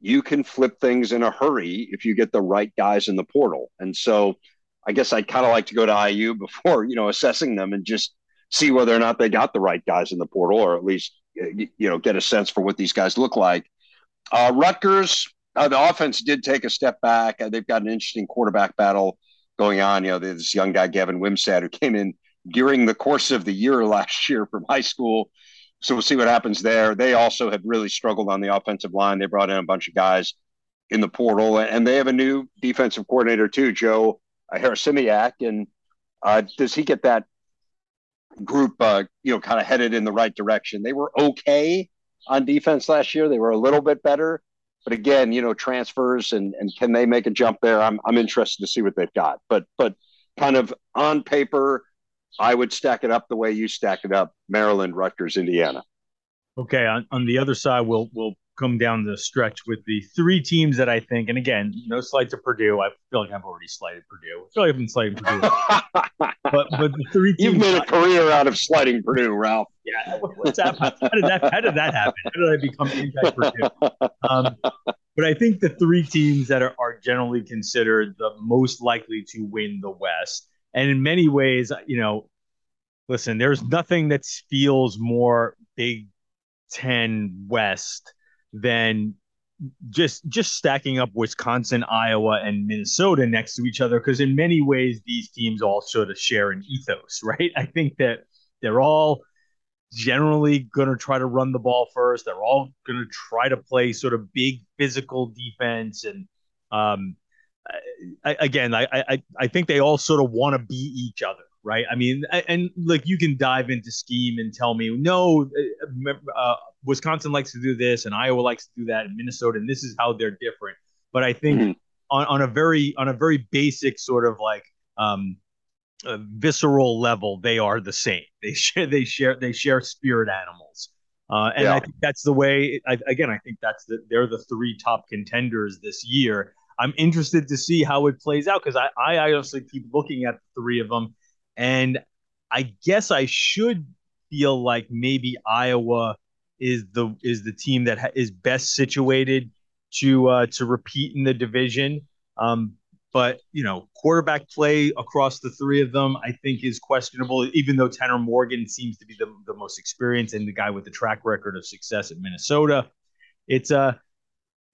you can flip things in a hurry if you get the right guys in the portal. And so I guess I'd kind of like to go to IU before, you know, assessing them and just see whether or not they got the right guys in the portal or at least, you know, get a sense for what these guys look like. Uh, Rutgers, uh, the offense did take a step back. Uh, they've got an interesting quarterback battle going on. You know, this young guy, Gavin Wimsatt, who came in during the course of the year last year from high school. So we'll see what happens there. They also have really struggled on the offensive line. They brought in a bunch of guys in the portal, and they have a new defensive coordinator too, Joe Harasymiak. And uh, does he get that group, uh, you know, kind of headed in the right direction? They were okay on defense last year. They were a little bit better but again, you know, transfers and and can they make a jump there? I'm I'm interested to see what they've got. But but kind of on paper, I would stack it up the way you stack it up: Maryland, Rutgers, Indiana. Okay, on, on the other side, we'll we'll come down the stretch with the three teams that I think, and again, no slight to Purdue. I feel like I've already slighted Purdue. I feel like I've been slighting Purdue. but but the three teams. You've made a career out of slighting Purdue, Ralph. Yeah, what's that? How did that? How did that happen? How did I become anti-Purdue? Um, but I think the three teams that are, are generally considered the most likely to win the West, and in many ways, you know, listen, there's nothing that feels more Big Ten West than just just stacking up Wisconsin, Iowa, and Minnesota next to each other because in many ways these teams all sort of share an ethos, right? I think that they're all generally going to try to run the ball first. They're all going to try to play sort of big physical defense, and um, I, again, I, I I think they all sort of want to be each other right? I mean, and like you can dive into scheme and tell me, no, uh, uh, Wisconsin likes to do this, and Iowa likes to do that, and Minnesota, and this is how they're different. But I think mm-hmm. on, on a very on a very basic sort of like um, visceral level, they are the same. They share they share they share spirit animals. Uh, and yeah. I think that's the way. I, again, I think that's the they're the three top contenders this year. I'm interested to see how it plays out because I, I honestly keep looking at the three of them and I guess I should feel like maybe Iowa is the is the team that ha- is best situated to uh, to repeat in the division. Um, but you know, quarterback play across the three of them, I think, is questionable. Even though Tanner Morgan seems to be the, the most experienced and the guy with the track record of success at Minnesota, it's a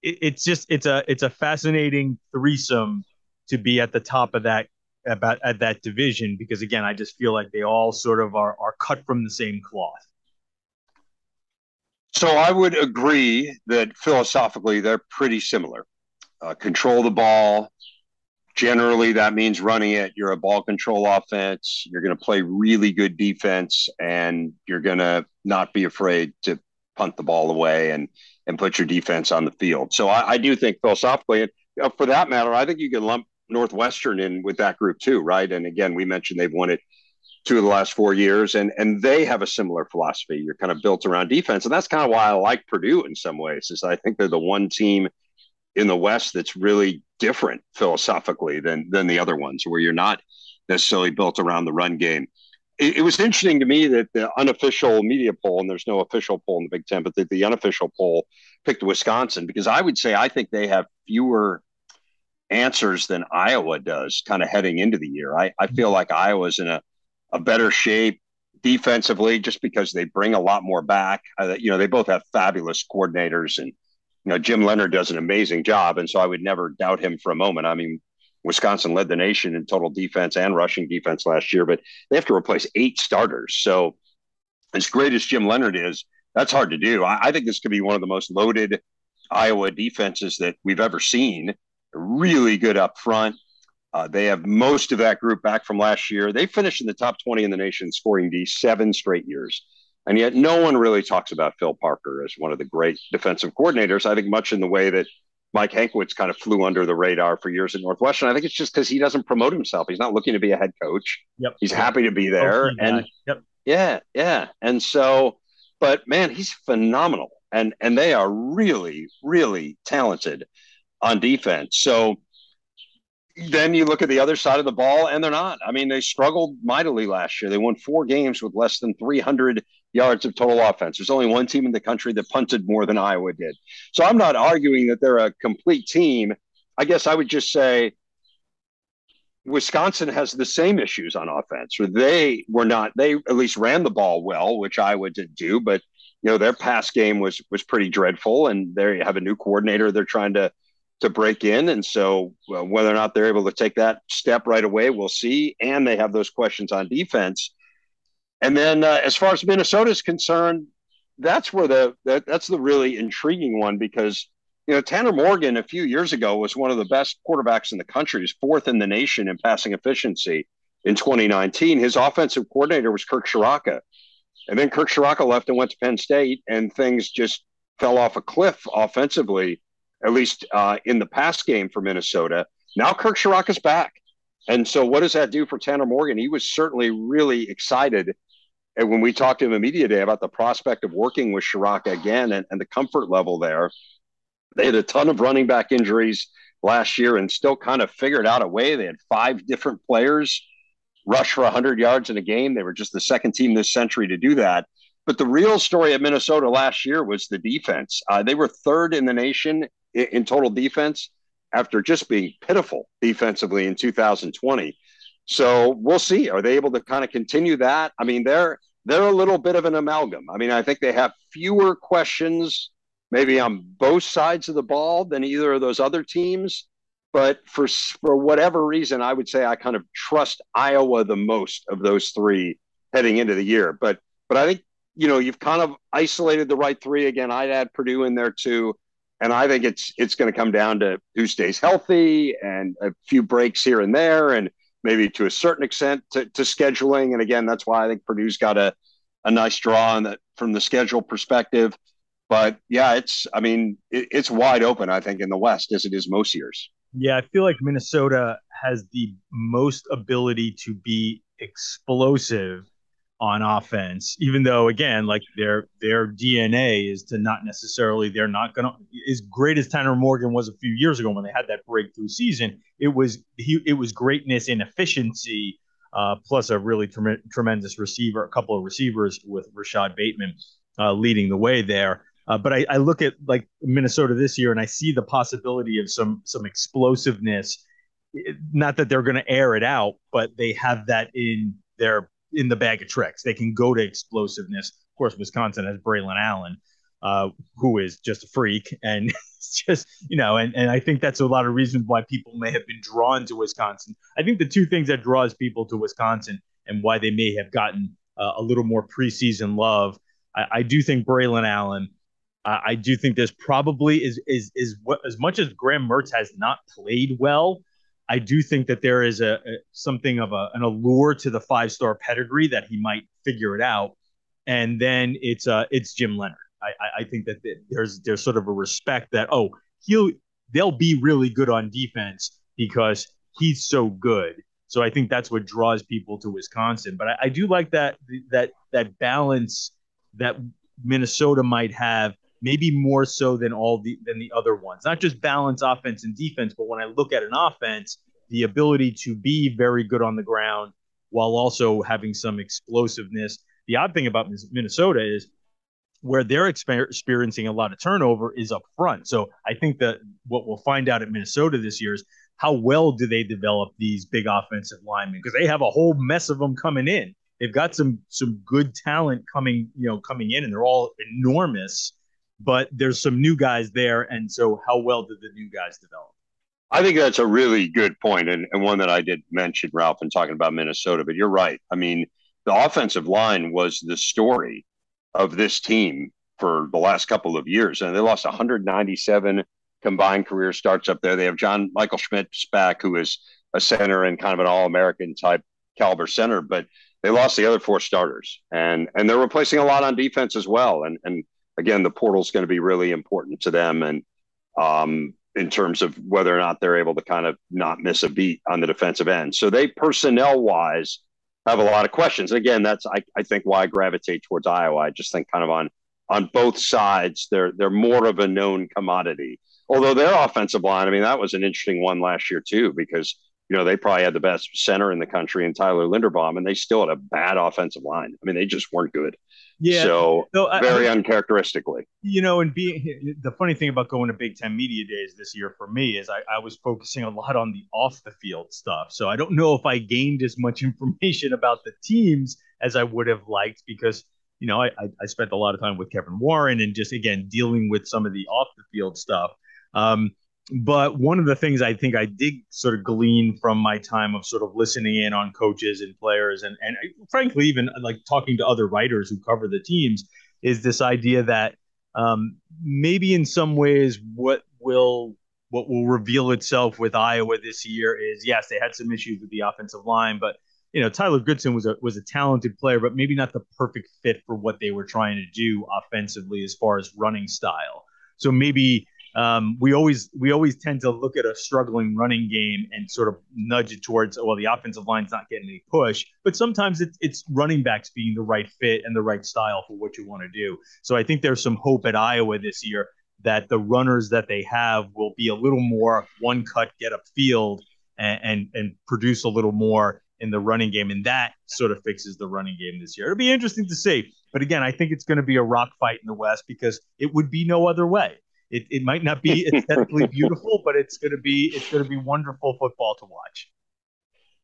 it, it's just it's a it's a fascinating threesome to be at the top of that about at that division because again, I just feel like they all sort of are are cut from the same cloth. So I would agree that philosophically they're pretty similar. Uh, control the ball. Generally, that means running it. You're a ball control offense. You're going to play really good defense, and you're going to not be afraid to punt the ball away and and put your defense on the field. So I, I do think philosophically, for that matter, I think you can lump Northwestern in with that group too, right? And again, we mentioned they've won it two of the last four years, and and they have a similar philosophy. You're kind of built around defense, and that's kind of why I like Purdue in some ways. Is I think they're the one team in the West that's really different philosophically than than the other ones, where you're not necessarily built around the run game. It, it was interesting to me that the unofficial media poll, and there's no official poll in the Big Ten, but the, the unofficial poll picked Wisconsin because I would say I think they have fewer answers than Iowa does kind of heading into the year. I, I feel mm-hmm. like Iowa's in a, a better shape defensively just because they bring a lot more back. Uh, you know, they both have fabulous coordinators and, you know, Jim Leonhard does an amazing job. And so I would never doubt him for a moment. I mean, Wisconsin led the nation in total defense and rushing defense last year, but they have to replace eight starters. So, as great as Jim Leonhard is, that's hard to do. I, I think this could be one of the most loaded Iowa defenses that we've ever seen really good up front. Uh, they have most of that group back from last year. They finished in the top 20 in the nation scoring D seven straight years. And yet, no one really talks about Phil Parker as one of the great defensive coordinators. I think much in the way that Mike Hankwitz kind of flew under the radar for years at Northwestern. I think it's just because he doesn't promote himself. He's not looking to be a head coach. Yep. He's happy to be there. and yep. yeah, yeah. And so, but man, he's phenomenal. And and they are really, really talented on defense. So then you look at the other side of the ball, and they're not. I mean, they struggled mightily last year. They won four games with less than 300 yards of total offense. There's only one team in the country that punted more than Iowa did. So I'm not arguing that they're a complete team. I guess I would just say Wisconsin has the same issues on offense, or they were not. They at least ran the ball well, which Iowa did do, but you know their pass game was was pretty dreadful, and they have a new coordinator. They're trying to to break in. And so uh, whether or not they're able to take that step right away, we'll see. And they have those questions on defense. And then uh, as far as Minnesota is concerned, that's where the that, that's the really intriguing one because you know Tanner Morgan a few years ago was one of the best quarterbacks in the country. He's fourth in the nation in passing efficiency in 2019. His offensive coordinator was Kirk Ciarrocca. And then Kirk Ciarrocca left and went to Penn State, and things just fell off a cliff offensively at least uh, in the past game for Minnesota. Now Kirk Ciarrocca's back. And so what does that do for Tanner Morgan? He was certainly really excited and when we talked to him in media day about the prospect of working with Ciarrocca again and, and the comfort level there, they had a ton of running back injuries last year and still kind of figured out a way. They had five different players rush for 100 yards in a game. They were just the second team this century to do that. But the real story at Minnesota last year was the defense. Uh, they were third in the nation in, in total defense after just being pitiful defensively in 2020. So we'll see. Are they able to kind of continue that? I mean, they're they're a little bit of an amalgam. I mean, I think they have fewer questions maybe on both sides of the ball than either of those other teams. But for for whatever reason, I would say I kind of trust Iowa the most of those three heading into the year. But but I think you know you've kind of isolated the right three again. I'd add Purdue in there too, and I think it's it's going to come down to who stays healthy and a few breaks here and there, and maybe to a certain extent to, to scheduling. And again, that's why I think Purdue's got a, a nice draw on that from the schedule perspective. But yeah, it's I mean it, it's wide open. I think in the West as it is most years. Yeah, I feel like Minnesota has the most ability to be explosive on offense, even though again, like their their DNA is to not necessarily they're not gonna as great as Tanner Morgan was a few years ago when they had that breakthrough season. It was he it was greatness in efficiency, uh, plus a really tre- tremendous receiver, a couple of receivers with Rashad Bateman uh, leading the way there. Uh, but I, I look at like Minnesota this year and I see the possibility of some some explosiveness. Not that they're going to air it out, but they have that in their in the bag of tricks. They can go to explosiveness. Of course, Wisconsin has Braylon Allen, uh, who is just a freak, and just you know, and and I think that's a lot of reasons why people may have been drawn to Wisconsin. I think the two things that draws people to Wisconsin and why they may have gotten uh, a little more preseason love. I, I do think Braylon Allen. I, I do think this probably is is is what as much as Graham Mertz has not played well. I do think that there is a, a something of a, an allure to the five star pedigree that he might figure it out, and then it's uh it's Jim Leonhard. I, I think that there's there's sort of a respect that oh he'll they'll be really good on defense because he's so good. So I think that's what draws people to Wisconsin. But I, I do like that that that balance that Minnesota might have maybe more so than all the than the other ones. Not just balance offense and defense, but when I look at an offense, the ability to be very good on the ground while also having some explosiveness. The odd thing about Minnesota is where they're exper- experiencing a lot of turnover is up front. So I think that what we'll find out at Minnesota this year is how well do they develop these big offensive linemen because they have a whole mess of them coming in. They've got some some good talent coming, you know, coming in, and they're all enormous but there's some new guys there. And so, how well did the new guys develop? I think that's a really good point, and, and one that I did mention, Ralph, in talking about Minnesota. But you're right. I mean, the offensive line was the story of this team for the last couple of years, and they lost 197 combined career starts up there. They have John Michael Schmitz back, who is a center and kind of an All American type caliber center, but they lost the other four starters, and and they're replacing a lot on defense as well, and and again, the portal is going to be really important to them, and um, in terms of whether or not they're able to kind of not miss a beat on the defensive end. So they personnel wise have a lot of questions. Again, that's I, I think why I gravitate towards Iowa. I just think kind of on on both sides, they're they're more of a known commodity. Although their offensive line, I mean, that was an interesting one last year too, because you know they probably had the best center in the country in Tyler Linderbaum, and they still had a bad offensive line. I mean, they just weren't good. Yeah. So, so very I, uncharacteristically. You know, and being the funny thing about going to Big Ten Media Days this year for me is I, I was focusing a lot on the off the field stuff. So I don't know if I gained as much information about the teams as I would have liked because, you know, I, I spent a lot of time with Kevin Warren and just, again, dealing with some of the off the field stuff. Um, but one of the things I think I did sort of glean from my time of sort of listening in on coaches and players and and frankly even like talking to other writers who cover the teams is this idea that um, maybe in some ways what will what will reveal itself with Iowa this year is yes they had some issues with the offensive line but you know Tyler Goodson was a was a talented player but maybe not the perfect fit for what they were trying to do offensively as far as running style. So maybe um, we always we always tend to look at a struggling running game and sort of nudge it towards well the offensive line's not getting any push, but sometimes it's it's running backs being the right fit and the right style for what you want to do. So I think there's some hope at Iowa this year that the runners that they have will be a little more one cut get up field and, and, and produce a little more in the running game, and that sort of fixes the running game this year. It'll be interesting to see. But again, I think it's going to be a rock fight in the West because it would be no other way. It, it might not be aesthetically beautiful, but it's going to be it's going to be wonderful football to watch.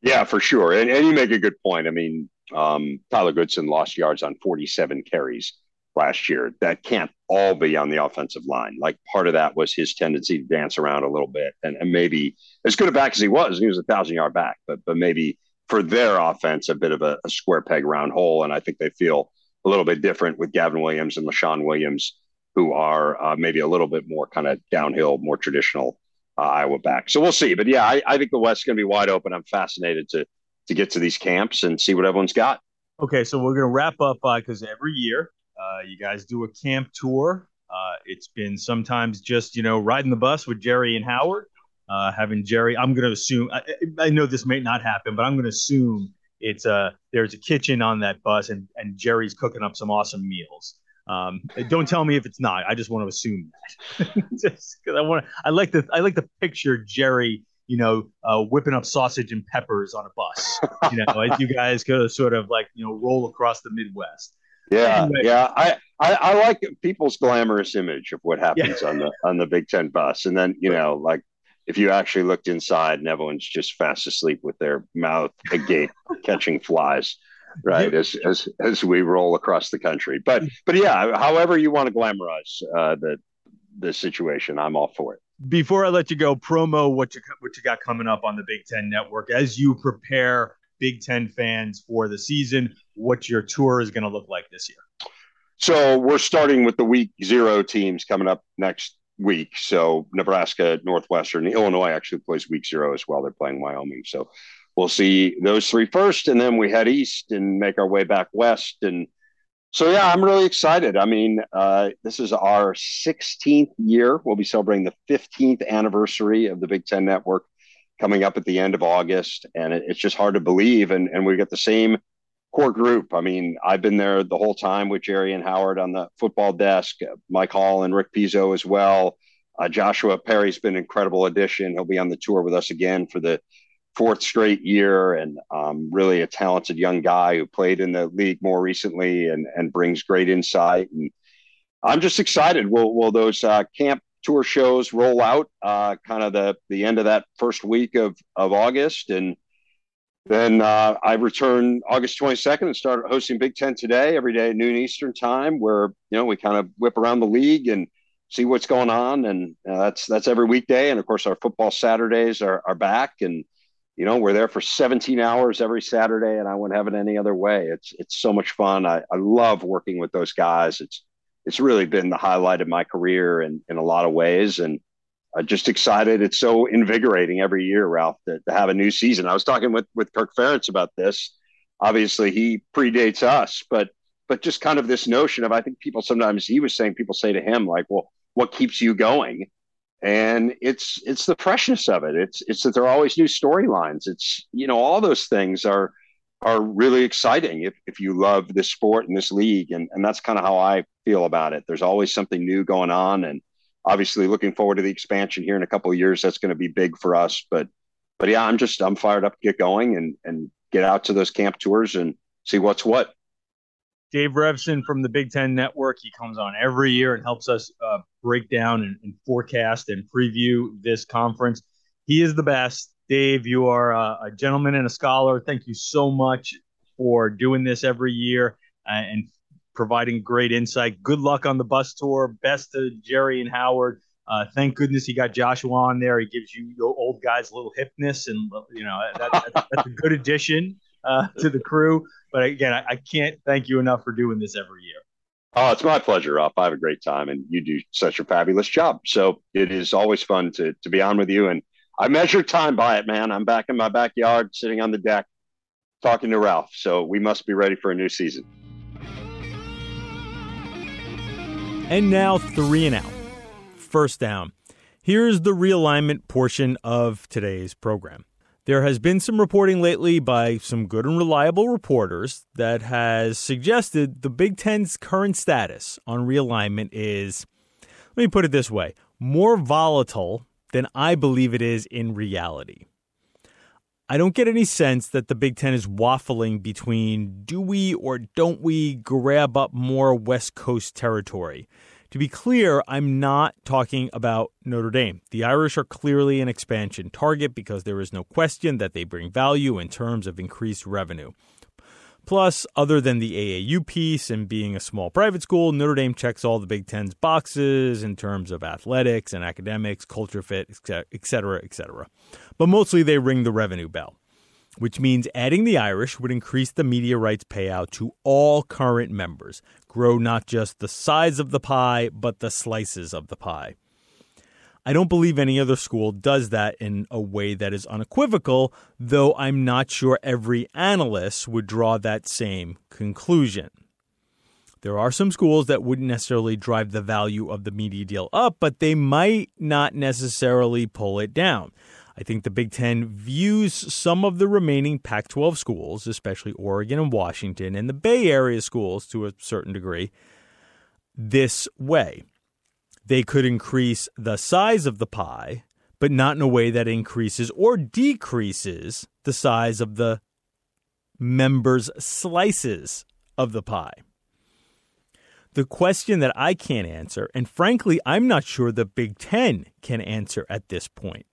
Yeah, for sure. And, and you make a good point. I mean, um, Tyler Goodson lost yards on 47 carries last year. That can't all be on the offensive line. Like part of that was his tendency to dance around a little bit, and, and maybe as good a back as he was, he was a thousand yard back, but but maybe for their offense a bit of a, a square peg round hole. And I think they feel a little bit different with Gavin Williams and Leshon Williams, who are uh, maybe a little bit more kind of downhill, more traditional uh, Iowa back. So we'll see. But yeah, I, I think the West is going to be wide open. I'm fascinated to to get to these camps and see what everyone's got. Okay, so we're going to wrap up because uh, every year uh, you guys do a camp tour. Uh, it's been sometimes just you know riding the bus with Gerry and Howard, uh, having Gerry. I'm going to assume. I, I, know this may not happen, but I'm going to assume it's a there's a kitchen on that bus, and and Gerry's cooking up some awesome meals. Um, don't tell me if it's not. I just want to assume that, just because I want. I like the I like the picture Gerry you know, uh, whipping up sausage and peppers on a bus, you know, as you guys go sort of like, you know, roll across the Midwest. Yeah, anyway. yeah. I, I, I like people's glamorous image of what happens yeah. on the on the Big Ten bus, and then you know, like if you actually looked inside and everyone's just fast asleep with their mouth agape, catching flies, right? As as as we roll across the country. But but yeah, however you want to glamorize uh, the the situation, I'm all for it. Before I let you go, promo what you what you got coming up on the Big Ten Network as you prepare Big Ten fans for the season what your tour is going to look like this year. So we're starting with the week zero teams coming up next week. So Nebraska, Northwestern, Illinois actually plays week zero as well. They're playing Wyoming. So we'll see those three first, and then we head east and make our way back west. And so, yeah, I'm really excited. I mean, uh, this is our 16th year. We'll be celebrating the 15th anniversary of the Big Ten Network coming up at the end of August, and it, it's just hard to believe. And and we got the same core group. I mean, I've been there the whole time with Gerry and Howard on the football desk, Mike Hall and Rick Pizzo as well. Uh, Joshua Perry's been an incredible addition. He'll be on the tour with us again for the fourth straight year, and um, really a talented young guy who played in the league more recently and and brings great insight. And I'm just excited. Will will those uh, camp tour shows roll out uh, kind of the the end of that first week of of August and then uh, I return August 22nd and start hosting Big Ten today every day at noon Eastern time, where you know we kind of whip around the league and see what's going on, and that's that's every weekday. And of course, our football Saturdays are are back, and you know we're there for 17 hours every Saturday, and I wouldn't have it any other way. It's it's so much fun. I, I love working with those guys. It's it's really been the highlight of my career in in a lot of ways, and uh, just excited. It's so invigorating every year, Ralph, to, to, have a new season. I was talking with with Kirk Ferentz about this. Obviously, he predates us, but but just kind of this notion of I think people sometimes he was saying people say to him like, well, what keeps you going? And it's it's the freshness of it. It's it's that there are always new storylines. It's you know all those things are are really exciting if, if you love this sport and this league and, and that's kind of how I feel about it. There's always something new going on and obviously looking forward to the expansion here in a couple of years. That's going to be big for us. But but yeah, I'm just I'm fired up to get going and and get out to those camp tours and see what's what. Dave Revsine from the Big Ten Network. He comes on every year and helps us uh, break down and, and, forecast and preview this conference. He is the best. Dave, you are a, a gentleman and a scholar. Thank you so much for doing this every year uh, and providing great insight. Good luck on the bus tour. Best to Gerry and Howard. Uh, thank goodness he got Joshua on there. He gives you old guys a little hipness, and you know that, that's, a good addition uh, to the crew. But again, I, I, can't thank you enough for doing this every year. Oh, it's my pleasure, Ralph. I have a great time, and you do such a fabulous job. So it is always fun to to be on with you. And I measure time by it, man. I'm back in my backyard, sitting on the deck, talking to Ralph. So we must be ready for a new season. And now three and out. First down. Here's the realignment portion of today's program. There has been some reporting lately by some good and reliable reporters that has suggested the Big Ten's current status on realignment is, let me put it this way, more volatile than I believe it is in reality. I don't get any sense that the Big Ten is waffling between do we or don't we grab up more West Coast territory. To be clear, I'm not talking about Notre Dame. The Irish are clearly an expansion target because there is no question that they bring value in terms of increased revenue. Plus, other than the AAU piece and being a small private school, Notre Dame checks all the Big Ten's boxes in terms of athletics and academics, culture fit, et cetera, et cetera. But mostly they ring the revenue bell which means adding the Irish would increase the media rights payout to all current members, grow not just the size of the pie, but the slices of the pie. I don't believe any other school does that in a way that is unequivocal, though I'm not sure every analyst would draw that same conclusion. There are some schools that wouldn't necessarily drive the value of the media deal up, but they might not necessarily pull it down. I think the Big Ten views some of the remaining Pac 12 schools, especially Oregon and Washington, and the Bay Area schools to a certain degree, this way. They could increase the size of the pie, but not in a way that increases or decreases the size of the members' slices of the pie. The question that I can't answer, and frankly, I'm not sure the Big Ten can answer at this point,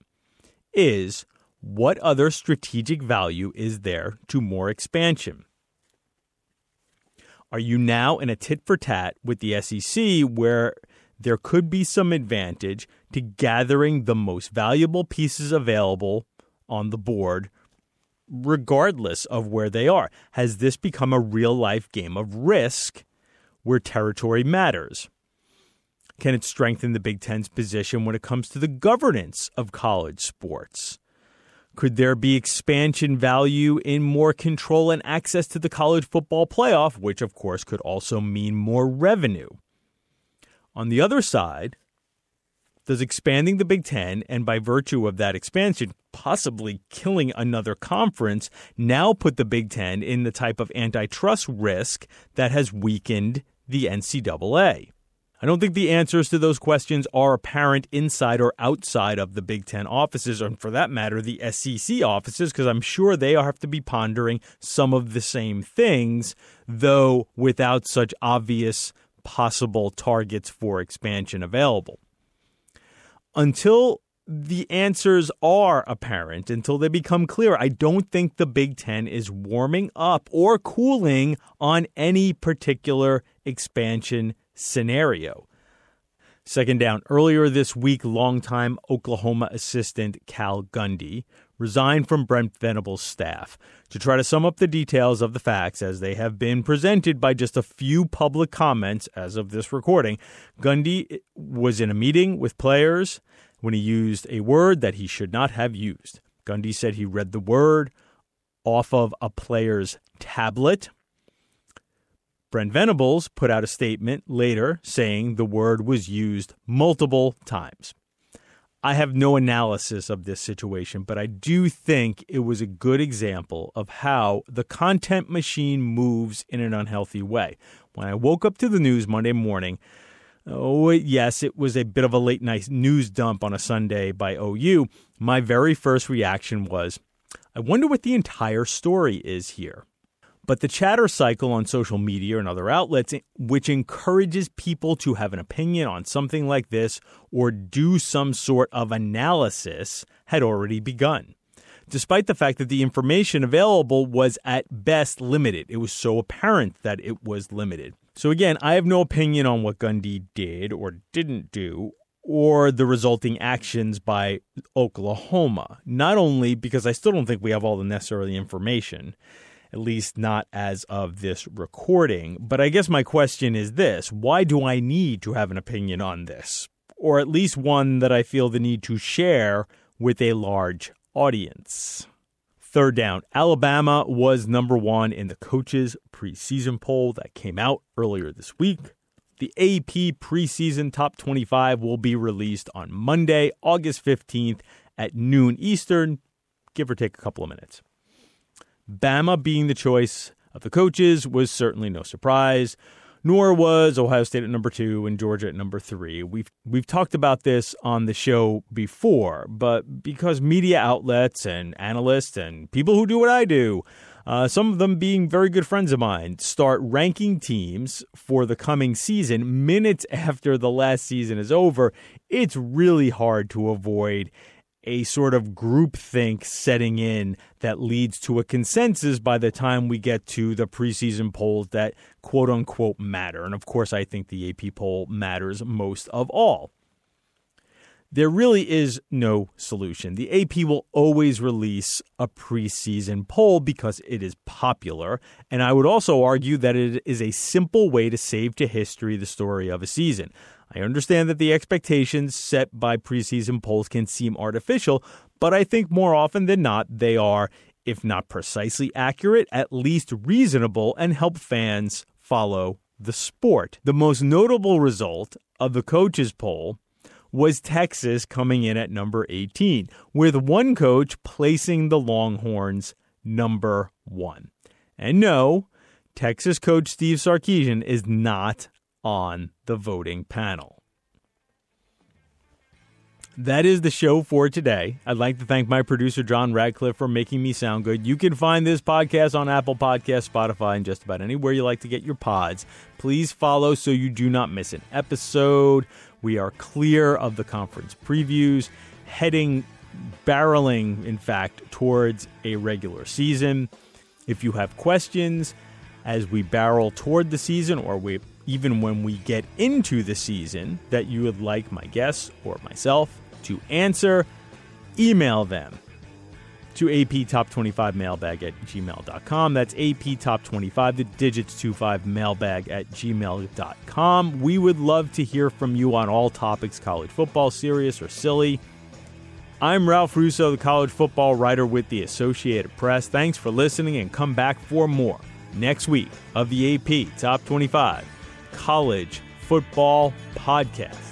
is what other strategic value is there to more expansion? Are you now in a tit for tat with the SEC where there could be some advantage to gathering the most valuable pieces available on the board, regardless of where they are? Has this become a real life game of risk where territory matters? Can it strengthen the Big Ten's position when it comes to the governance of college sports? Could there be expansion value in more control and access to the college football playoff, which of course could also mean more revenue? On the other side, does expanding the Big Ten and by virtue of that expansion, possibly killing another conference, now put the Big Ten in the type of antitrust risk that has weakened the NCAA? I don't think the answers to those questions are apparent inside or outside of the Big Ten offices, and for that matter, the SEC offices, because I'm sure they have to be pondering some of the same things, though without such obvious possible targets for expansion available. Until the answers are apparent, until they become clear, I don't think the Big Ten is warming up or cooling on any particular expansion scenario. Second down, earlier this week, longtime Oklahoma assistant Cale Gundy resigned from Brent Venables' staff. To try to sum up the details of the facts as they have been presented by just a few public comments as of this recording, Gundy was in a meeting with players when he used a word that he should not have used. Gundy said he read the word off of a player's tablet Brent Venables put out a statement later saying the word was used multiple times. I have no analysis of this situation, but I do think it was a good example of how the content machine moves in an unhealthy way. When I woke up to the news Monday morning, oh, yes, it was a bit of a late night news dump on a Sunday by OU. My very first reaction was, I wonder what the entire story is here. But the chatter cycle on social media and other outlets, eh, which encourages people to have an opinion on something like this or do some sort of analysis, had already begun. Despite the fact that the information available was at best limited, it was so apparent that it was limited. So, again, I have no opinion on what Gundy did or didn't do, or the resulting actions by Oklahoma. Not only because I still don't think we have all the necessary information, at least not as of this recording. But I guess my question is this why do I need to have an opinion on this? Or at least one that I feel the need to share with a large audience. Third down, Alabama was number one in the coaches preseason poll that came out earlier this week. The AP preseason top 25 will be released on Monday, August 15th at noon Eastern, give or take a couple of minutes. Bama being the choice of the coaches was certainly no surprise nor was Ohio State at number two and Georgia at number three. We've we've talked about this on the show before, but because media outlets and analysts and people who do what I do, uh, some of them being very good friends of mine, start ranking teams for the coming season minutes after the last season is over, it's really hard to avoid a sort of groupthink setting in that leads to a consensus by the time we get to the preseason polls that quote unquote matter. And of course, I think the AP poll matters most of all. There really is no solution. The AP will always release a preseason poll because it is popular. And I would also argue that it is a simple way to save to history the story of a season. I understand that the expectations set by preseason polls can seem artificial, but I think more often than not, they are, if not precisely accurate, at least reasonable and help fans follow the sport. The most notable result of the coaches poll was Texas coming in at number 18, with one coach placing the Longhorns number one. And no, Texas coach Steve Sarkisian is not on the voting panel. That is the show for today. I'd like to thank my producer, John Radcliffe, for making me sound good. You can find this podcast on Apple Podcasts, Spotify, and just about anywhere you like to get your pods. Please follow so you do not miss an episode. We are clear of the conference previews, heading, barreling, in fact, towards a regular season. If you have questions as we barrel toward the season or we even when we get into the season that you would like my guests or myself to answer, email them to aptop25mailbag at gmail.com. That's aptop25, the digits 25 mailbag at gmail.com. We would love to hear from you on all topics college football, serious or silly. I'm Ralph Russo, the college football writer with the Associated Press. Thanks for listening and come back for more next week of the AP Top 25 College Football Podcast.